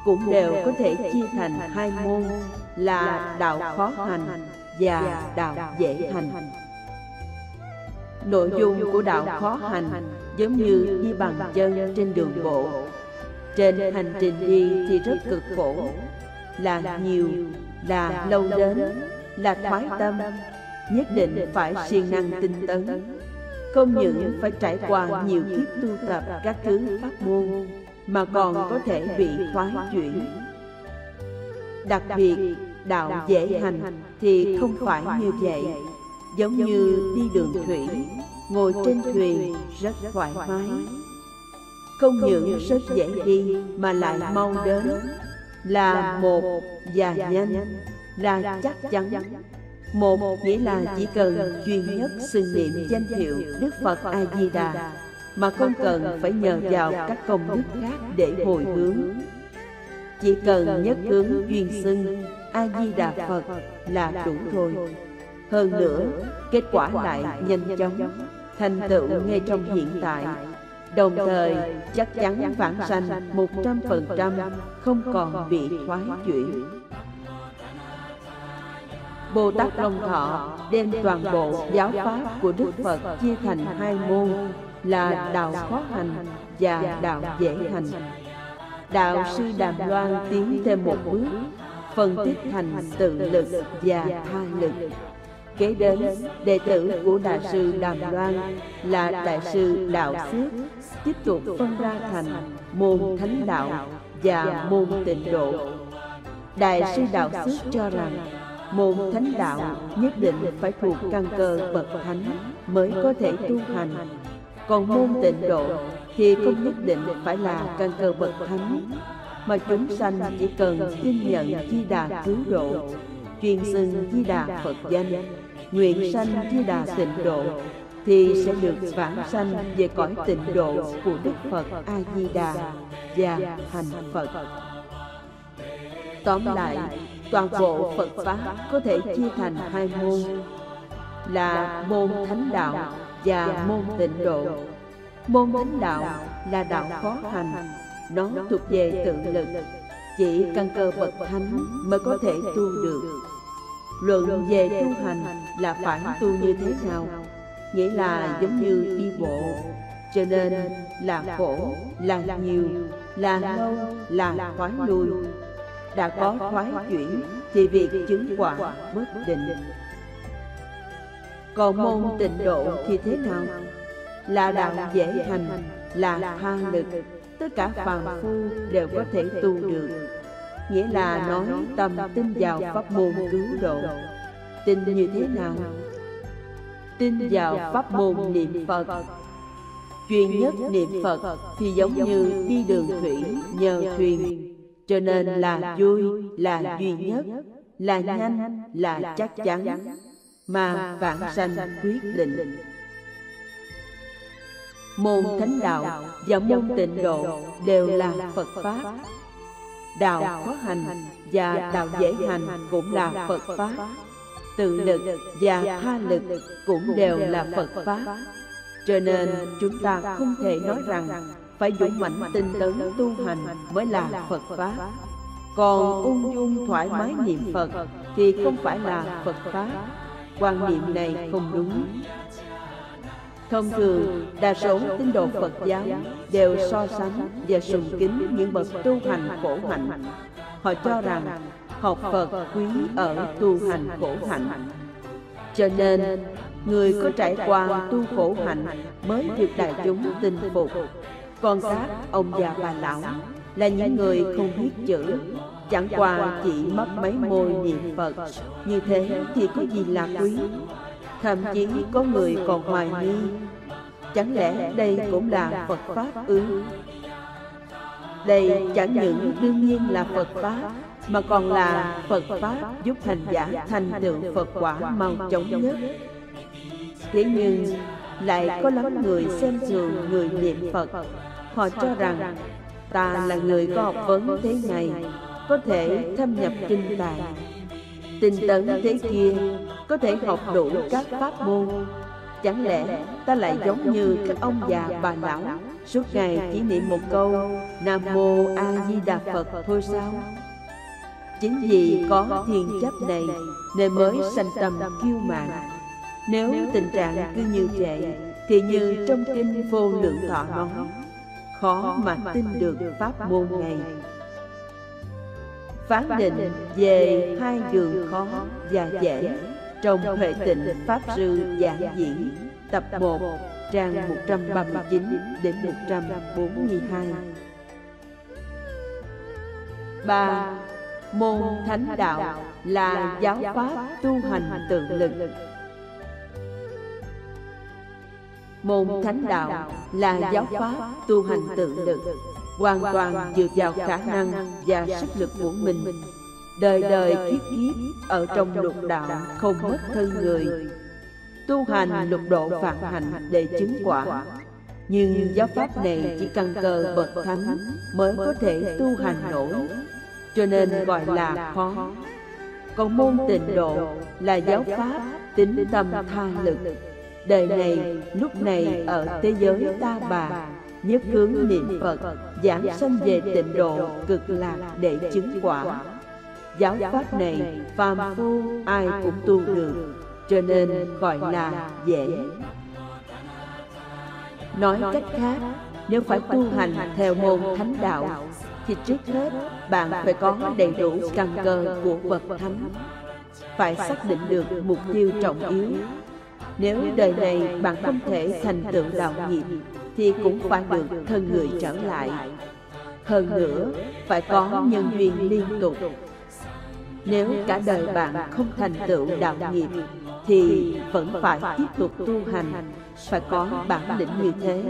cũng đều có thể chia thành hai môn là đạo khó hành và đạo dễ hành. Nội dung của đạo khó hành giống như đi bằng chân trên đường bộ. Trên hành trình đi thì rất cực khổ, là nhiều, là lâu đến, là thoái tâm, nhất định phải siêng năng tinh tấn. không những phải trải qua nhiều kiếp tu tập các thứ pháp môn, mà còn có thể bị thoái chuyển. Đặc biệt, đạo dễ hành thì không phải như vậy giống như đi đường thủy ngồi trên thuyền rất thoải mái. không những rất dễ đi mà lại mau đến. là một và nhanh là chắc chắn. một nghĩa là chỉ cần duy nhất xưng niệm danh hiệu đức phật a di đà mà không cần phải nhờ vào các công đức khác để hồi hướng. chỉ cần nhất hướng duyên xưng a di đà phật là đủ thôi hơn nữa kết quả lại nhanh chóng thành tựu ngay trong hiện tại. đồng thời chắc chắn vãng sanh một trăm phần trăm không còn bị thoái chuyển. Bồ Tát Long Thọ đem toàn bộ giáo pháp của Đức Phật chia thành hai môn là đạo khó hành và đạo dễ hành. Đạo sư Đàm Loan tiến thêm một bước, phân tích thành tự lực và tha lực. Kế đến, đệ tử của Đại sư Đàm Loan là Đại sư Đạo Phước, tiếp tục phân ra thành môn Thánh Đạo và môn Tịnh Độ. Đại sư Đạo Phước cho rằng môn thánh đạo nhất định phải thuộc căn cơ bậc thánh mới có thể tu hành còn môn tịnh độ thì không nhất định phải là căn cơ bậc thánh mà chúng sanh chỉ cần tin nhận di đà cứu độ truyền xưng di đà phật danh nguyện sanh di đà tịnh độ, thì sẽ được vãng sanh về cõi tịnh độ của đức phật a di đà và thành phật. Tóm lại, toàn bộ phật pháp có thể chia thành hai môn, là môn thánh đạo và môn tịnh độ. Môn thánh đạo là đạo khó hành, nó thuộc về tự lực, chỉ căn cơ bậc thánh mới có thể tu được luận về tu hành là phải tu như thế nào? nghĩa là giống như đi bộ. cho nên là khổ là nhiều là lâu là thoái lui. đã có thoái chuyển thì việc chứng quả bất định. còn môn tịnh độ thì thế nào? là đạo dễ hành là tha lực. tất cả phàm phu đều có thể tu được nghĩa là nói tâm tin vào pháp môn cứu độ. tin như thế nào? tin vào pháp môn niệm phật. Chuyên nhất niệm phật thì giống như đi đường thủy nhờ thuyền. cho nên là vui là duy nhất là nhanh là chắc chắn mà vạn sanh quyết định. môn thánh đạo và môn tịnh độ đều là phật pháp đạo khó hành và đạo dễ hành cũng là phật pháp. tự lực và tha lực cũng đều là phật pháp. cho nên chúng ta không thể nói rằng phải dũng mãnh tinh tấn tu hành mới là Phật Pháp. Còn ung dung thoải mái niệm Phật thì không phải là Phật Pháp. Quan niệm này không đúng. Thông thường, đa số tín đồ Phật giáo đều so sánh và sùng kính những bậc tu hành khổ hạnh. Họ cho rằng học Phật quý ở tu hành khổ hạnh. Cho nên, người có trải qua tu khổ hạnh mới được đại chúng tin phục còn các ông già bà lão là những người không biết chữ Chẳng qua chỉ mất mấy môi niệm Phật Như thế thì có gì là quý Thậm chí có người còn hoài nghi. Chẳng lẽ đây cũng là Phật Pháp ư? Đây chẳng những đương nhiên là Phật Pháp, Mà còn là Phật Pháp giúp hành giả thành tựu Phật quả mau chóng nhất. Thế nhưng lại có lắm người xem thường người niệm Phật. Họ cho rằng ta là người có học vấn thế này, Có thể thâm nhập kinh tạng Tinh tấn thế kia Có thể học đủ các pháp môn. Chẳng lẽ ta lại giống như các ông già bà lão? Suốt ngày chỉ niệm một câu Nam Mô A Di Đà Phật thôi sao? Chính vì có thiên chấp này Nên mới sanh tâm kiêu mạn. Nếu tình trạng cứ như vậy Thì như trong kinh vô lượng thọ nói khó mà tin được pháp môn này phán định về hai đường khó và dễ trong huệ tịnh pháp sư giảng diễn tập 1 trang 139 đến 142 3. Môn thánh đạo là giáo pháp tu hành tự lực. Môn thánh đạo là giáo pháp tu hành tự lực Hoàn toàn dựa vào khả năng và sức lực của mình. Đời đời kiếp kiếp ở trong lục đạo không mất thân người. Tu hành lục độ phản hành để chứng quả. Nhưng giáo pháp này chỉ căn cơ bậc thánh mới có thể tu hành nổi Cho nên gọi là khó. Còn môn tịnh độ là giáo pháp tính tâm tha lực. Đời này, lúc này ở thế giới ta bà Nhất hướng niệm Phật, giảng sanh về tịnh độ cực lạc để chứng quả. Giáo pháp này phàm phu ai cũng tu được Cho nên gọi là dễ. Nói cách khác, nếu phải tu hành theo môn thánh đạo Thì trước hết bạn phải có đầy đủ căn cơ của bậc thánh. Phải xác định được mục tiêu trọng yếu. Nếu đời này bạn không thể thành tựu đạo nghiệp thì cũng phải được thân người trở lại. Hơn nữa, phải có nhân duyên liên tục. Nếu cả đời bạn không thành tựu đạo nghiệp Thì vẫn phải tiếp tục tu hành Phải có bản lĩnh như thế.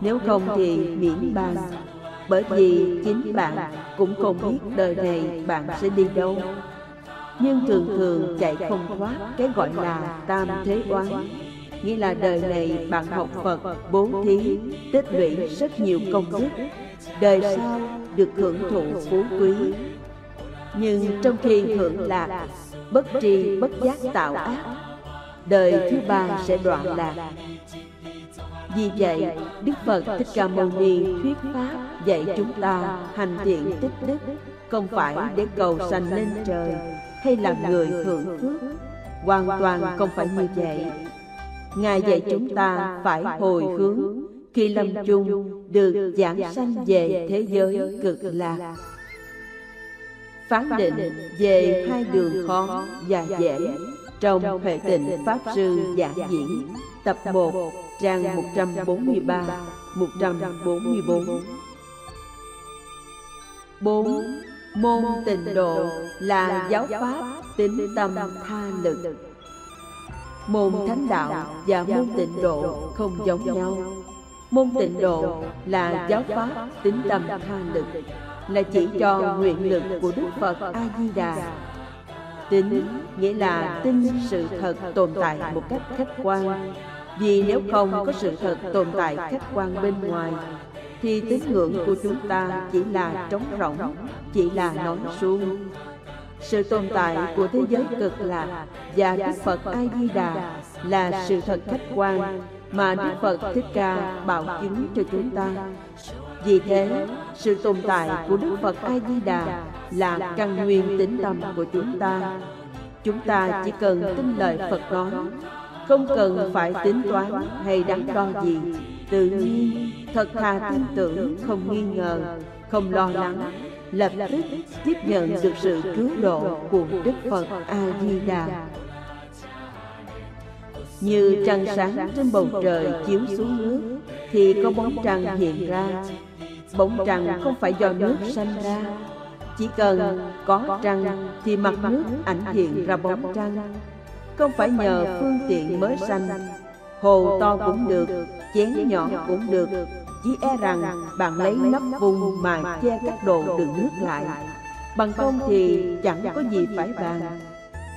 Nếu không thì miễn bàn Bởi vì chính bạn cũng không biết đời này bạn sẽ đi đâu. Nhưng thường thường chạy không thoát cái gọi là tam thế oán. Nghĩa là đời này bạn học Phật, bố thí, tích lũy rất nhiều công đức. Đời sau được hưởng thụ phú quý. Nhưng trong khi hưởng lạc bất tri bất giác tạo ác đời thứ ba sẽ đoạn lạc. Vì vậy đức phật thích ca mâu ni thuyết pháp dạy chúng ta hành thiện tích đức không phải để cầu sanh lên trời hay là người hưởng phước. Hoàn toàn không phải như vậy ngài dạy chúng ta phải hồi hướng khi lâm chung được giảng sanh về thế giới cực lạc. phán định về hai đường khó và dễ trong Huệ Tịnh Pháp Sư Giảng Diễn Tập 1 trang 143 144 4. Môn tịnh độ là giáo pháp tính tâm tha lực Môn thánh đạo và môn tịnh độ không giống nhau Môn tịnh độ là giáo pháp tính tâm tha lực là chỉ cho nguyện lực của Đức Phật A-di-đà. Tính nghĩa là tin sự thật tồn tại một cách khách quan. Vì nếu không có sự thật tồn tại khách quan bên ngoài, thì tín ngưỡng của chúng ta chỉ là trống rỗng, chỉ là nói suông. Sự tồn tại của thế giới cực lạc và Đức Phật A-di-đà là sự thật khách quan mà Đức Phật Thích Ca bảo chứng cho chúng ta. Vì thế, sự tồn tại của Đức Phật A-di-đà là căn nguyên tính tâm của chúng ta. Chúng ta chỉ cần tin lời Phật nói, không cần phải tính toán hay đắn đo gì. Tự nhiên, thật thà tin tưởng, không nghi ngờ, không lo lắng, lập tức tiếp nhận được sự cứu độ của Đức Phật A-di-đà. Như trăng sáng trên bầu trời chiếu xuống nước Thì có bóng trăng hiện ra. Bóng trăng không phải do nước sanh ra. Chỉ cần có trăng thì mặt nước ảnh hiện ra bóng trăng. Không phải nhờ phương tiện mới sanh. Hồ to cũng được, chén nhỏ cũng được chỉ e rằng bạn lấy nắp vùng mà che các đồ đựng nước lại. Bằng không thì chẳng có gì phải bàn.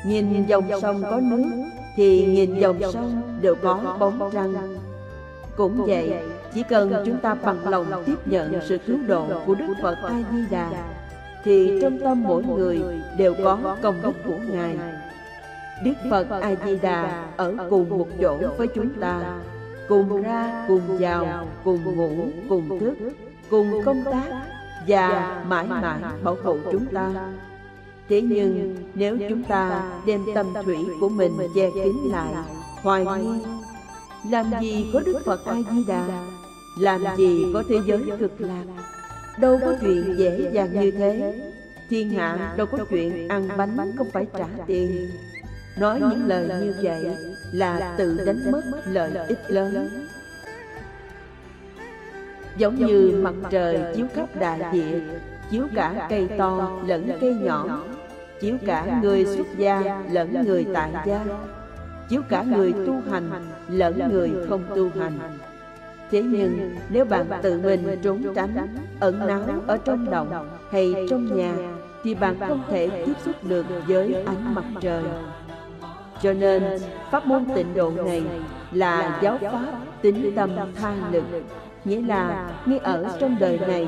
Nhìn dòng sông có nước Thì nhìn dòng sông đều có bóng răng. Cũng vậy, chỉ cần chúng ta bằng lòng tiếp nhận sự cứu độ của Đức Phật A-di-đà Thì trong tâm mỗi người đều có công đức của Ngài. Đức Phật A-di-đà ở cùng một chỗ với chúng ta. Cùng ra, cùng vào, cùng ngủ, cùng thức, cùng công tác Và mãi mãi bảo hộ chúng ta. Thế nhưng nếu chúng ta đem tâm thủy của mình che kín lại Hoài nghi Làm gì có Đức Phật A-di-đà? Làm gì có thế giới cực lạc? Đâu có chuyện dễ dàng như thế. Thiên hạ đâu có chuyện ăn bánh không phải trả tiền. Nói những lời như vậy là tự đánh mất lợi ích lớn Giống như mặt trời chiếu khắp đại địa chiếu cả cây to lẫn cây nhỏ, chiếu cả người xuất gia lẫn người tại gia, chiếu cả người tu hành lẫn người không tu hành. Thế nhưng nếu bạn tự mình trốn tránh, ẩn náu ở trong động hay trong nhà, thì bạn không thể tiếp xúc được với ánh mặt trời. Cho nên, pháp môn tịnh độ này là giáo pháp tính tâm tha lực, nghĩa là ngay ở trong đời này,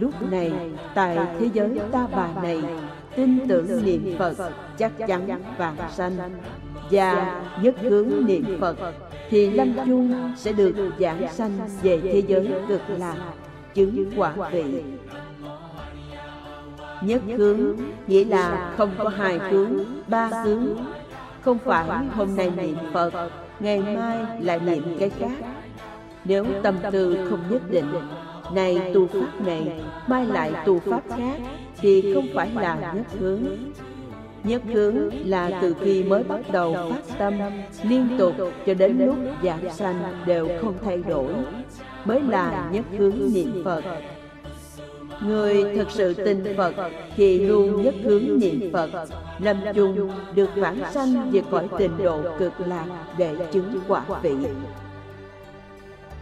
lúc này, tại thế giới ta bà này, tin tưởng niệm Phật chắc chắn vàng sanh. Và nhất hướng niệm Phật thì lâm chung sẽ được giảng sanh về thế giới cực lạc chứng quả vị. Nhất hướng nghĩa là không có hai hướng ba hướng không phải hôm nay niệm phật, ngày mai lại niệm cái khác. Nếu tâm tư không nhất định này tu pháp này, mai lại tu pháp khác, thì không phải là nhất hướng. Nhất hướng là từ khi mới bắt đầu phát tâm, Liên tục cho đến lúc giảm sanh đều không thay đổi. Mới là nhất hướng niệm Phật. Người thật sự tin Phật thì luôn nhất hướng niệm Phật Lâm chung được vãng sanh về cõi tình độ cực lạc để chứng quả vị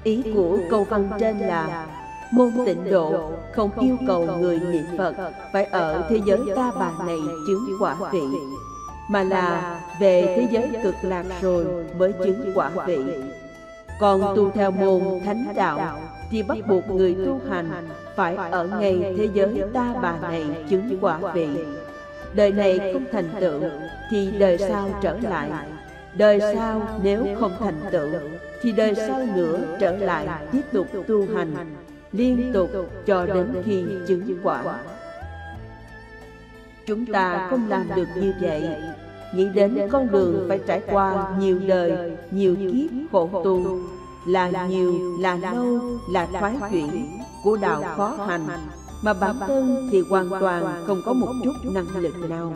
Ý của câu văn trên là Môn tịnh độ không yêu cầu người niệm Phật phải ở thế giới ta bà này chứng quả vị, mà là về thế giới cực lạc rồi mới chứng quả vị. Còn tu theo môn thánh đạo thì bắt buộc người tu hành phải ở ngay thế giới ta bà này chứng quả vị. Đời này không thành tựu thì đời sau trở lại. Đời sau nếu không thành tựu thì đời sau nữa trở lại tiếp tục tu hành liên tục cho đến khi chứng quả. Chúng ta không làm được như vậy, nghĩ đến con đường phải trải qua nhiều đời, nhiều kiếp khổ tu, là nhiều, là lâu, là thoái chuyển của đạo khó hành, mà bản thân thì hoàn toàn không có một chút năng lực nào.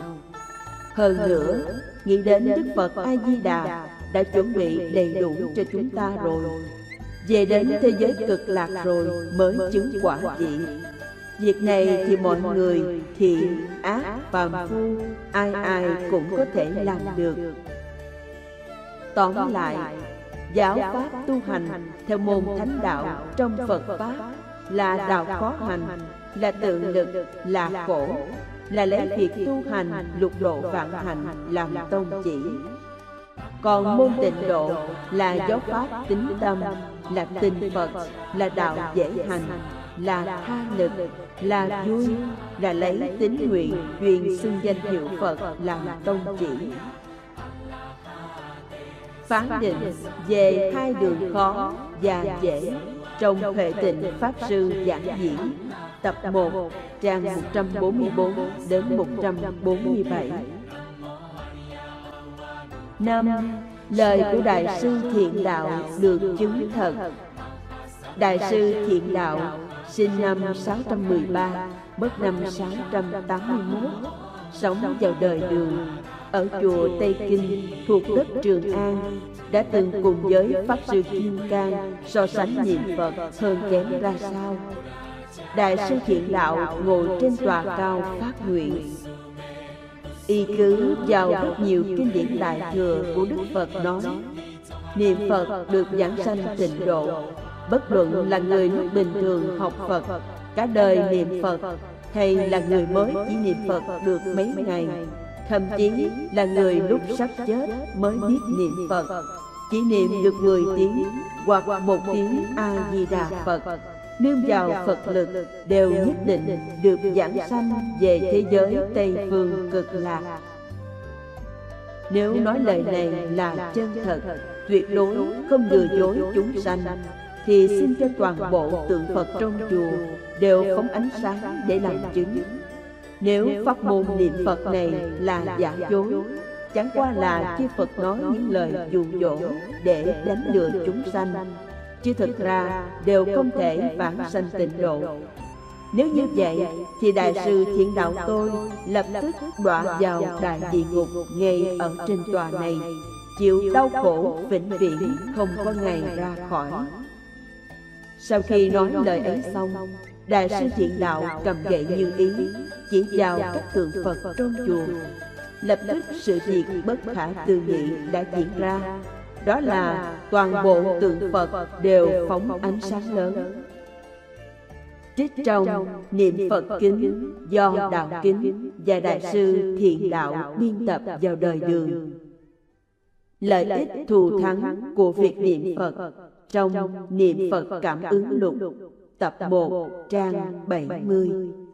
Hơn nữa, nghĩ đến Đức Phật A-di-đà đã chuẩn bị đầy đủ cho chúng ta rồi. về đến thế giới cực lạc rồi mới chứng quả vị Việc này thì mọi người thiện, ác, phàm phu Ai ai cũng có thể làm được. Tóm lại Giáo pháp tu hành theo môn thánh đạo trong Phật Pháp Là đạo khó hành, là tự lực, là khổ Là lấy việc tu hành lục độ vạn hành làm tông chỉ. còn môn tịnh độ là giáo pháp tính tâm là tinh Phật, là đạo dễ hành, là tha lực, là vui, là lấy tính nguyện truyền xưng danh hiệu Phật làm tông chỉ. Phán định về hai đường khó và dễ trong Huệ Tịnh Pháp Sư giảng diễn tập 1 trang 144 đến 147. Năm Lời của Đại sư Thiện Đạo được chứng thật Đại sư Thiện Đạo sinh năm 613, mất năm 681 Sống vào đời đường Ở chùa Tây Kinh thuộc đất Trường An đã từng cùng với Pháp Sư Kim Cang so sánh niệm Phật hơn kém ra sao? Đại sư Thiện Đạo ngồi trên tòa cao phát nguyện. Y cứ vào rất nhiều kinh điển đại thừa của Đức Phật nói, Niệm Phật được giảng sanh tịnh độ, Bất luận là người lúc bình thường học Phật, Cả đời niệm Phật, Hay là người mới chỉ niệm Phật được mấy ngày Thậm chí là người lúc sắp chết mới biết niệm Phật. Chỉ niệm được 10 tiếng hoặc một tiếng A-di-đà Phật. Nương vào Phật lực đều nhất định được giảng sanh về thế giới Tây Phương cực lạc. Nếu nói lời này là chân thật, tuyệt đối không lừa dối chúng sanh, thì xin cho toàn bộ tượng Phật trong chùa đều phóng ánh sáng để làm chứng. Nếu pháp môn niệm Phật này là giả dối, chẳng qua là khi Phật nói những lời dụ dỗ để đánh lừa chúng sanh, chứ thực ra đều không thể vãng sanh tịnh độ. Nếu như vậy, thì Đại sư Thiện Đạo tôi lập tức đọa vào đại địa ngục ngay ở trên tòa này, chịu đau khổ vĩnh viễn không có ngày ra khỏi. Sau khi nói lời ấy xong, Đại sư Thiện Đạo cầm gậy như ý, Chỉ vào các tượng Phật trong chùa. Lập tức sự việc bất khả tư nghị đã diễn ra. Đó là toàn bộ tượng Phật đều phóng ánh sáng lớn. Trích trong niệm Phật kính do Đạo Kính và Đại sư Thiện Đạo biên tập vào đời đường. Lợi ích thù thắng của việc niệm Phật trong Niệm Phật Cảm ứng lục. Tập 1 trang 70